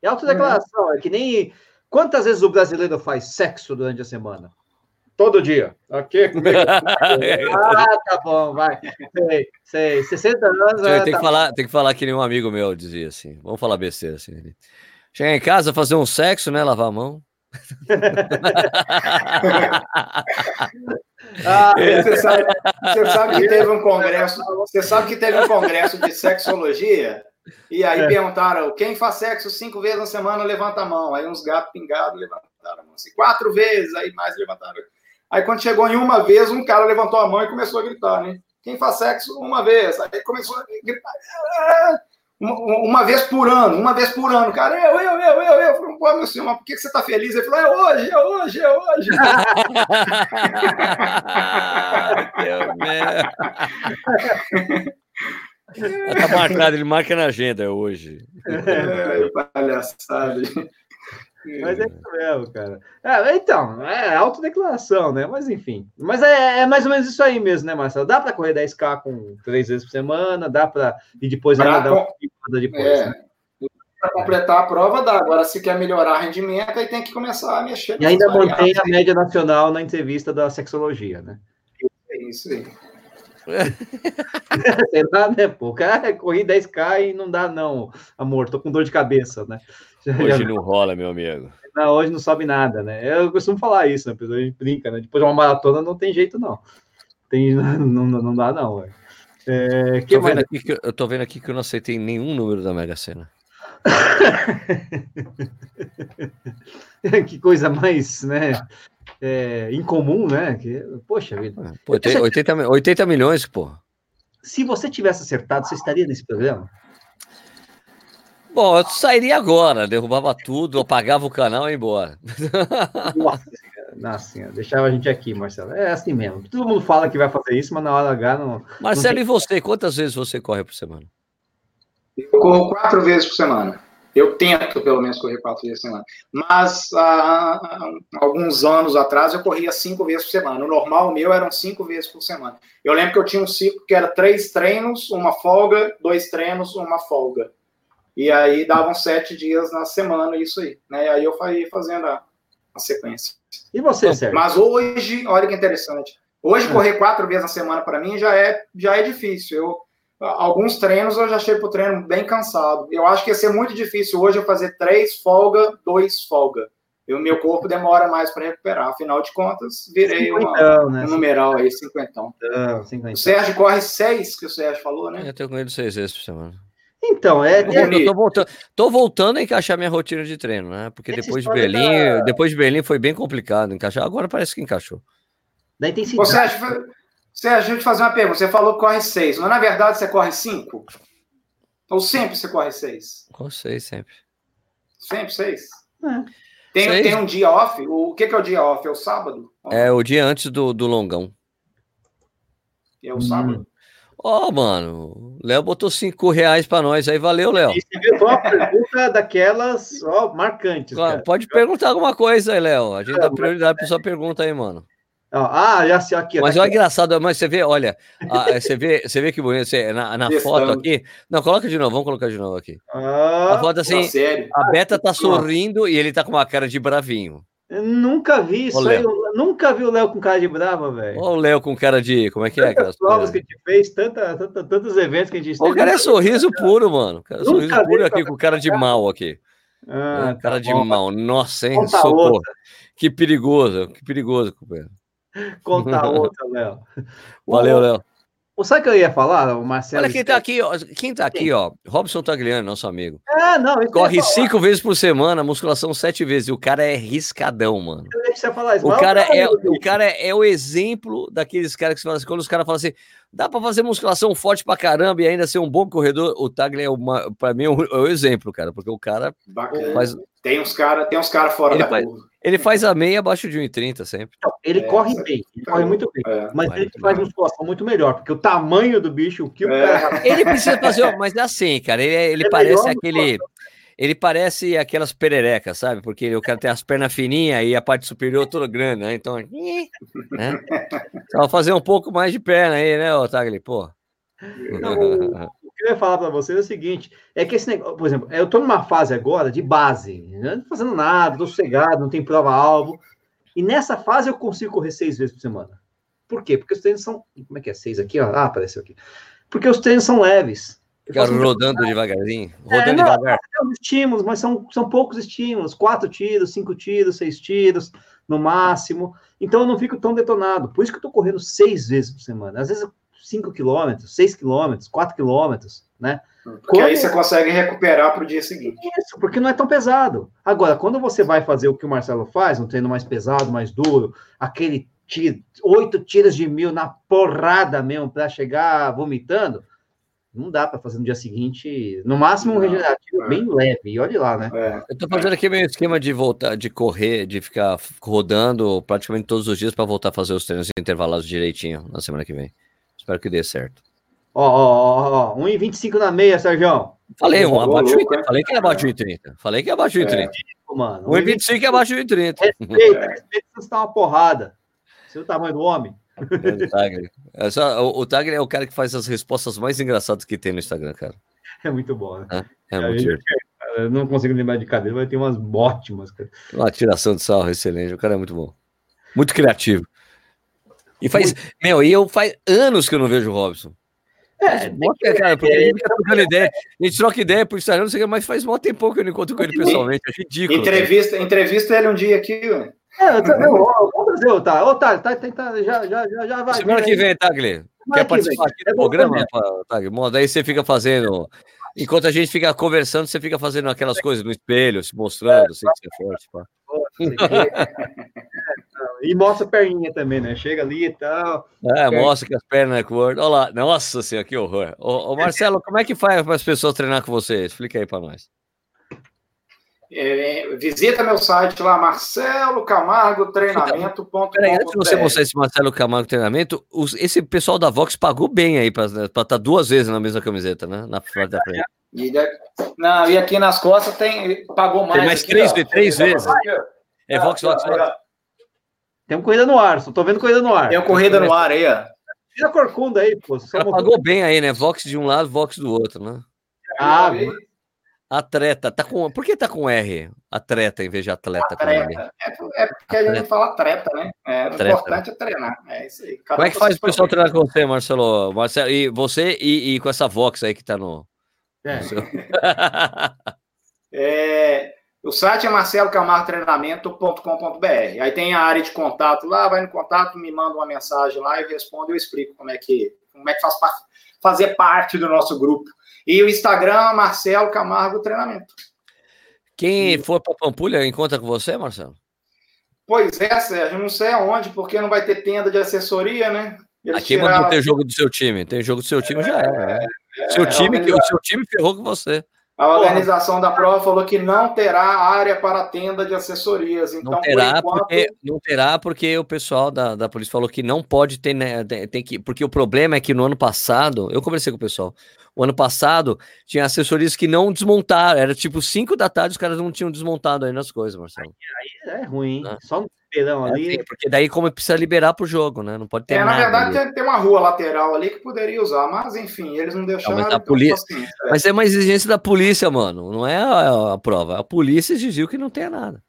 É autodeclaração, é que nem. Quantas vezes o brasileiro faz sexo durante a semana? Todo dia. Ok? (laughs) ah, tá bom, vai. Sei, sei. 60 anos. É, tem, tá que falar, tem que falar que nem um amigo meu dizia assim. Vamos falar besteira assim. Chegar em casa, fazer um sexo, né? Lavar a mão. (laughs) ah, você, sabe, você sabe que teve um congresso. Você sabe que teve um congresso de sexologia? E aí é. perguntaram: quem faz sexo cinco vezes na semana, levanta a mão. Aí uns gatos pingados levantaram a mão. Assim, quatro vezes, aí mais levantaram. Aí quando chegou em uma vez, um cara levantou a mão e começou a gritar, né? Quem faz sexo uma vez? Aí começou a gritar. Ah! Uma, uma, vez por ano, uma vez por ano, cara, eu, eu, eu, eu, eu. Falei, pô, meu senhor, mas por que você tá feliz? Ele falou, é hoje, é hoje, é hoje. Deus (laughs) Tá marcado, ele marca na agenda hoje. É, palhaçada. Mas é isso mesmo, cara. É, então, é autodeclaração, né? Mas enfim. Mas é, é, mais ou menos isso aí mesmo, né, Marcelo? Dá para correr 10K com três vezes por semana, dá para. E depois pra ainda com... dar depois. É. Né? Para completar a prova, dá. Agora, se quer melhorar rendimento, aí tem que começar a mexer. E ainda mantém a média nacional na entrevista da sexologia, né? É isso aí. (laughs) Sei lá, né, pô? O cara corri 10k e não dá, não, amor, tô com dor de cabeça, né? (laughs) Hoje não rola, meu amigo. Não, hoje não sobe nada, né? Eu costumo falar isso, né? A gente brinca, né? Depois de uma maratona não tem jeito, não. Tem, (laughs) não, não, não dá, não. É, que tô vendo aqui que, eu tô vendo aqui que eu não aceitei nenhum número da Mega Sena. (laughs) que coisa mais, né? é, incomum, né? Que, poxa vida. Pô, 80, 80 milhões, pô. Se você tivesse acertado, você estaria nesse programa? Bom, eu sairia agora, derrubava tudo, apagava o canal e ia embora. Nossa, nossa deixava a gente aqui, Marcelo. É assim mesmo. Todo mundo fala que vai fazer isso, mas na hora H não. Marcelo, não tem... e você? Quantas vezes você corre por semana? Eu corro quatro vezes por semana. Eu tento, pelo menos, correr quatro vezes por semana. Mas, há, alguns anos atrás, eu corria cinco vezes por semana. O normal meu eram cinco vezes por semana. Eu lembro que eu tinha um ciclo que era três treinos, uma folga, dois treinos, uma folga. E aí davam sete dias na semana, isso aí. Né? E aí eu ia fazendo a, a sequência. E você, Sérgio? Mas hoje, olha que interessante. Hoje, é. correr quatro vezes na semana, para mim, já é, já é difícil. Eu alguns treinos eu já chego para o treino bem cansado. Eu acho que ia ser muito difícil hoje eu fazer três folga, dois folga. E o meu corpo demora mais para recuperar. Afinal de contas, virei uma, né? um numeral aí, cinquentão. O Sérgio corre seis, que o Sérgio falou, né? Eu tenho com ele seis vezes por semana. Então, é. é tô, voltando, tô voltando a encaixar minha rotina de treino, né? Porque depois de Berlim, da... depois de Berlim foi bem complicado encaixar. Agora parece que encaixou. Da intensidade. Sérgio, Sérgio, deixa eu te fazer uma pergunta. Você falou que corre seis, mas na verdade você corre cinco? Ou sempre você corre seis? Corre seis, sempre. Sempre seis? É. Tem, seis. tem um dia off? O que, que é o dia off? É o sábado? É o dia antes do, do longão. é o sábado? Ó, oh, mano, Léo botou cinco reais para nós aí, valeu, Léo. Isso é uma pergunta daquelas ó, marcantes. Cara. Pode perguntar alguma coisa aí, Léo. A gente é, dá prioridade para sua pergunta aí, mano. Ah, já sei aqui. Mas tá é engraçado, mas você vê, olha, a, você vê, você vê que bonito, você, na, na foto aqui. Não, coloca de novo, vamos colocar de novo aqui. Ah, a foto assim, a Beta tá sorrindo e ele tá com uma cara de bravinho. Nunca vi isso aí, nunca vi o Léo com cara de brava, velho. Olha o Léo com cara de. Como é que é? Tantas provas que a gente fez, tanta, tanta, tantos eventos que a gente fez. O cara é sorriso puro, mano. Cara, sorriso puro aqui com cara de mal aqui. Ah, é, cara tá de bom. mal. Nossa, hein? Socorro. Que perigoso, que perigoso, companheiro. Contar (laughs) outra, Léo. Valeu, Léo. Sabe o que eu ia falar, o Marcelo? Olha quem tá aqui, ó. Quem tá aqui, ó. Robson Tagliani, nosso amigo. É, não. Corre cinco vezes por semana, musculação sete vezes. E o cara é riscadão, mano. Deixa falar isso. O cara, é, o cara é o exemplo daqueles caras que falam assim, quando os caras falam assim, dá pra fazer musculação forte pra caramba e ainda ser um bom corredor, o Tagliani é uma, pra mim é o, é o exemplo, cara, porque o cara Bacana. faz... Tem uns caras cara fora ele da faz, curva. Ele faz a meia abaixo de 1,30 sempre. Não, ele é, corre bem, ele corre muito bem. É, mas ele faz musculação muito melhor, porque o tamanho do bicho, o que o é. cara. Ele precisa fazer, mas é assim, cara. Ele, é, ele parece aquele. Ele parece aquelas pererecas, sabe? Porque o cara tem as pernas fininhas e a parte superior toda grande, né? Então. (laughs) Né? Só fazer um pouco mais de perna aí, né, Otagli? Pô. Não, o, queria falar para vocês é o seguinte: é que esse negócio, por exemplo, eu estou numa fase agora de base, né? não fazendo nada, estou sossegado, não tem prova-alvo. E nessa fase eu consigo correr seis vezes por semana. Por quê? Porque os treinos são. Como é que é? Seis aqui? Ó. Ah, apareceu aqui. Porque os treinos são leves. Ficar rodando devagarzinho. É, rodando é, não, devagar. São estímulos, mas são, são poucos estímulos. Quatro tiros, cinco tiros, seis tiros, no máximo. Então eu não fico tão detonado. Por isso que eu estou correndo seis vezes por semana. Às vezes 5 quilômetros, 6 quilômetros, 4 quilômetros, né? Porque quando... aí você consegue recuperar para o dia seguinte. Isso, porque não é tão pesado. Agora, quando você vai fazer o que o Marcelo faz, um treino mais pesado, mais duro, aquele tiro, oito tiros de mil na porrada mesmo para chegar vomitando, não dá para fazer no dia seguinte. No máximo um regenerativo é. bem leve. E olhe lá, né? É. Eu tô fazendo aqui meio esquema de voltar, de correr, de ficar rodando praticamente todos os dias para voltar a fazer os treinos intervalados direitinho na semana que vem. Espero que dê certo. Ó, ó, ó, 1,25 na meia, Sérgio. Falei, um, abaixo de 30. Falei que é abaixo de 30. Falei que é abaixo de 30. É, mano. 1,25 é abaixo de 30. Respeita, respeita se tá uma porrada. Seu é tamanho do homem. É, só, o, o Tagre é o cara que faz as respostas mais engraçadas que tem no Instagram, cara. É muito bom, né? É, é muito gente, Eu não consigo lembrar de cadeira, mas tem umas ótimas, cara. Uma tiração de sarro excelente. O cara é muito bom. Muito criativo. E faz, meu, e eu faz anos que eu não vejo o Robson. É, cara, porque a gente fica trocando ideia. A gente troca ideia por Instagram, não sei o que, mas faz um tempo que eu não encontro com ele pessoalmente. É ridículo. Entrevista, entrevista ele um dia aqui, velho. É, vamos fazer, Otávio. Otávio, tá, tá, tá, já, já, já, já vai. Semana que vem, tá, Guilherme? Quer participar aqui do é programa, Tagli? Daí você fica fazendo. Enquanto a gente fica conversando, você fica fazendo aquelas coisas no espelho, se mostrando, assim, que você é forte. Pá. (laughs) E mostra a perninha também, né? Chega ali e tal. É, mostra que as pernas é cor. Olha lá, nossa senhora, que horror. Ô, ô Marcelo, como é que faz para as pessoas treinar com você? Explica aí para nós. É, visita meu site lá, Marcelo Camargo Treinamento. Peraí, antes de você mostrar esse Marcelo Camargo Treinamento, os, esse pessoal da Vox pagou bem aí para estar tá duas vezes na mesma camiseta, né? Na parte da frente. E, não, e aqui nas costas tem, pagou mais. Tem mais aqui, três, ó, três vezes. É Vox, Vox, Vox. Tem uma corrida no ar, só tô vendo corrida no ar. Tem uma corrida no ar aí, ó. Tira a corcunda aí, pô. Só pagou bem aí, né? Vox de um lado, Vox do outro, né? Ah, Atleta, tá com. Por que tá com R? Atleta em vez de atleta. atleta. É, é, porque a gente fala atleta, né? É, o importante é treinar. É isso aí. Cada Como é que faz o pessoal treinar com você, Marcelo? Marcelo e você e, e, com essa Vox aí que tá no. É. no seu... (laughs) é o site é marcelocamartreinamento.com.br. Aí tem a área de contato lá, vai no contato, me manda uma mensagem lá, eu respondo, eu explico como é que, como é que faz fazer parte do nosso grupo. E o Instagram, Marcelo Camargo Treinamento. Quem for para Pampulha encontra com você, Marcelo? Pois é, Sérgio, não sei aonde, porque não vai ter tenda de assessoria, né? Eles Aqui tiraram... não tem jogo do seu time. Tem jogo do seu time, é, já era. Né? É, seu, time, é, o seu time ferrou com você. A organização da prova falou que não terá área para tenda de assessorias. Então, não terá, enquanto... porque, não terá porque o pessoal da, da polícia falou que não pode ter, né, tem que, porque o problema é que no ano passado, eu conversei com o pessoal, o ano passado tinha assessorias que não desmontaram, era tipo 5 da tarde, os caras não tinham desmontado aí nas coisas, Marcelo. Aí, aí é ruim, né? só no peidão é, ali. porque daí como precisa liberar pro jogo, né? Não pode ter é, Na verdade, tem, tem, uma rua lateral ali que poderia usar, mas enfim, eles não deixaram. Não, mas, a então, polícia... Assim, é. mas é uma exigência da polícia, mano. Não é a, a prova. A polícia exigiu que não tenha nada.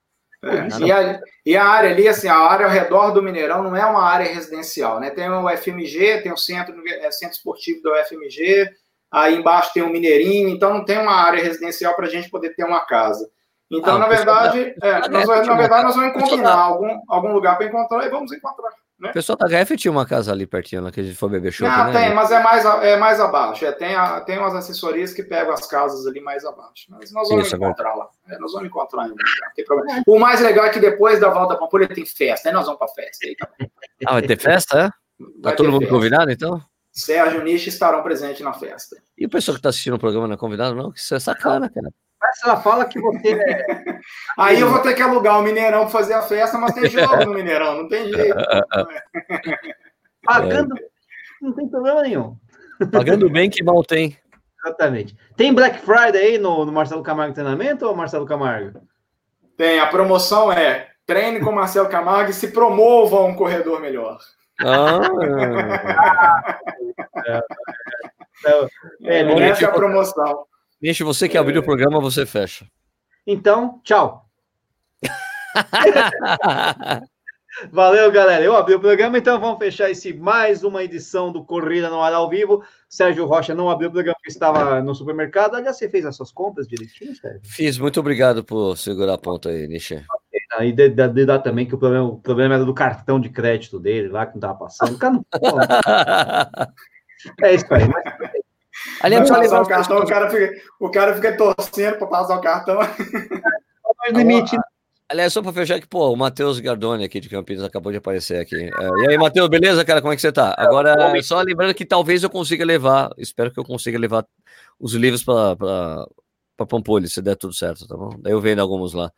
É, e, a, e, a, área ali, assim, a área ao redor do Mineirão não é uma área residencial, né? Tem o FMG, tem o centro, é, centro esportivo do FMG, aí embaixo tem o Mineirinho, então não tem uma área residencial para a gente poder ter uma casa. Então, ah, na verdade, da... é, nós, na verdade, nós vamos combinar da... algum, algum lugar para encontrar e vamos encontrar. Né? O pessoal da HF tinha uma casa ali pertinho, lá que a gente foi beber show. Ah, né? tem, mas é mais, é mais abaixo. É, tem, a, tem umas assessorias que pegam as casas ali mais abaixo. Mas nós vamos Isso, encontrar é lá. É, nós vamos encontrar ainda. O mais legal é que depois da volta para Pampulha tem festa. Aí nós vamos para festa. Aí, tá ah, vai ter festa, é? Vai tá todo mundo festa. convidado, então? Sérgio e Nish estarão presentes na festa. E o pessoal que está assistindo o programa não é convidado, não? Isso é sacana, cara. Mas ela fala que você é... (laughs) Aí eu vou ter que alugar o Mineirão para fazer a festa, mas tem jogo no Mineirão, não tem jeito. (laughs) Pagando, não tem problema nenhum. Pagando bem que mal tem. Exatamente. Tem Black Friday aí no, no Marcelo Camargo Treinamento ou Marcelo Camargo? Tem, a promoção é treine com Marcelo Camargo e se promova um corredor melhor. Ah, Então, é, é, essa é a promoção. Deixa você que abriu o programa, você fecha. Então, tchau. Valeu, galera. Eu abri o programa, então vamos fechar esse mais uma edição do Corrida no Ar ao Vivo. Sérgio Rocha não abriu o programa porque estava no supermercado. Aliás, você fez as suas compras direitinho, Sérgio? Fiz, muito obrigado por segurar a ponta aí, Nishi. Aí de, de, de dar também que o problema, o problema era do cartão de crédito dele lá, que não estava passando. O cara não... (laughs) é isso aí. Mas... Aliás, passar o cartão, o cara fica, o cara fica torcendo para passar o cartão. Limite, né? Aliás, só para fechar aqui, pô, o Matheus Gardoni aqui de Campinas acabou de aparecer aqui. É, e aí, Matheus, beleza, cara? Como é que você tá? Agora, só lembrando que talvez eu consiga levar, espero que eu consiga levar os livros para Pampulha, se der tudo certo, tá bom? Daí eu vendo alguns lá.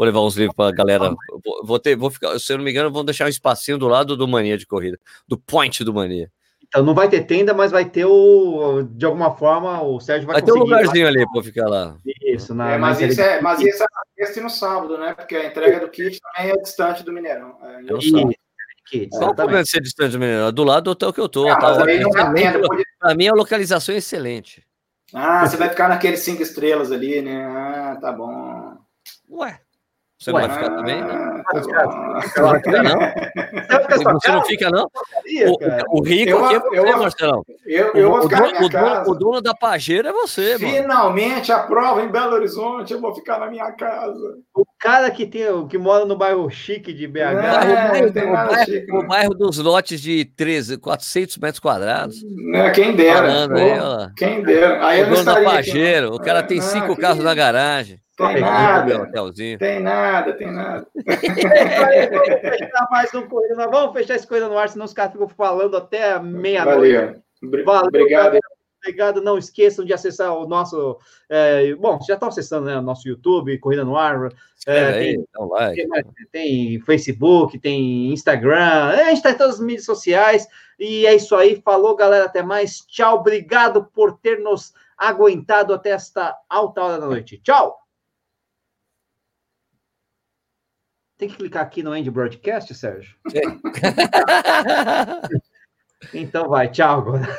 Vou levar uns livros para galera. Vou, vou, ter, vou ficar, se eu não me engano, vou deixar um espacinho do lado do Mania de corrida, do point do Mania. Então não vai ter tenda, mas vai ter o. De alguma forma, o Sérgio vai, vai ter um lugarzinho ali para ficar lá. Isso, na, é, mas, isso é, mas isso é esse no sábado, né? Porque a entrega do kit também é distante do Mineirão. É, eu Kit, Qual o problema de ser distante do Mineirão? Do lado do hotel que eu tô. Não, tá Para mim, a localização é excelente. Ah, você vai ficar naqueles cinco estrelas ali, né? Ah, tá bom. Ué. Você Ué, não vai ficar também? Não. Não. Você não fica, não? O, o rico eu, aqui é você, eu, Marcelão. Eu, eu o, dono, o, dono, o, dono, da pajeira é você, Finalmente mano. a prova em Belo Horizonte, eu vou ficar na minha casa. O cara que, tem, que mora no bairro chique de BH. É, o, bairro, chique, o bairro dos lotes de 13, 400 metros quadrados. É, quem dera. Aí, quem dera. Aí o dono da pajeira, o cara tem cinco carros na garagem. Tem nada, tem nada, tem (laughs) nada. vamos fechar mais um corrida. Nós vamos fechar esse coisa no ar, senão os caras ficam falando até meia-noite. Valeu. Valeu. Obrigado. Obrigado. Não esqueçam de acessar o nosso. É, bom, já estão acessando né, o nosso YouTube, Corrida no Ar. É, tem, like. tem, tem, Facebook, tem Instagram. a gente está em todas as mídias sociais. E é isso aí. Falou, galera. Até mais. Tchau. Obrigado por ter nos aguentado até esta alta hora da noite. Tchau. Tem que clicar aqui no End Broadcast, Sérgio? (laughs) então vai, tchau agora.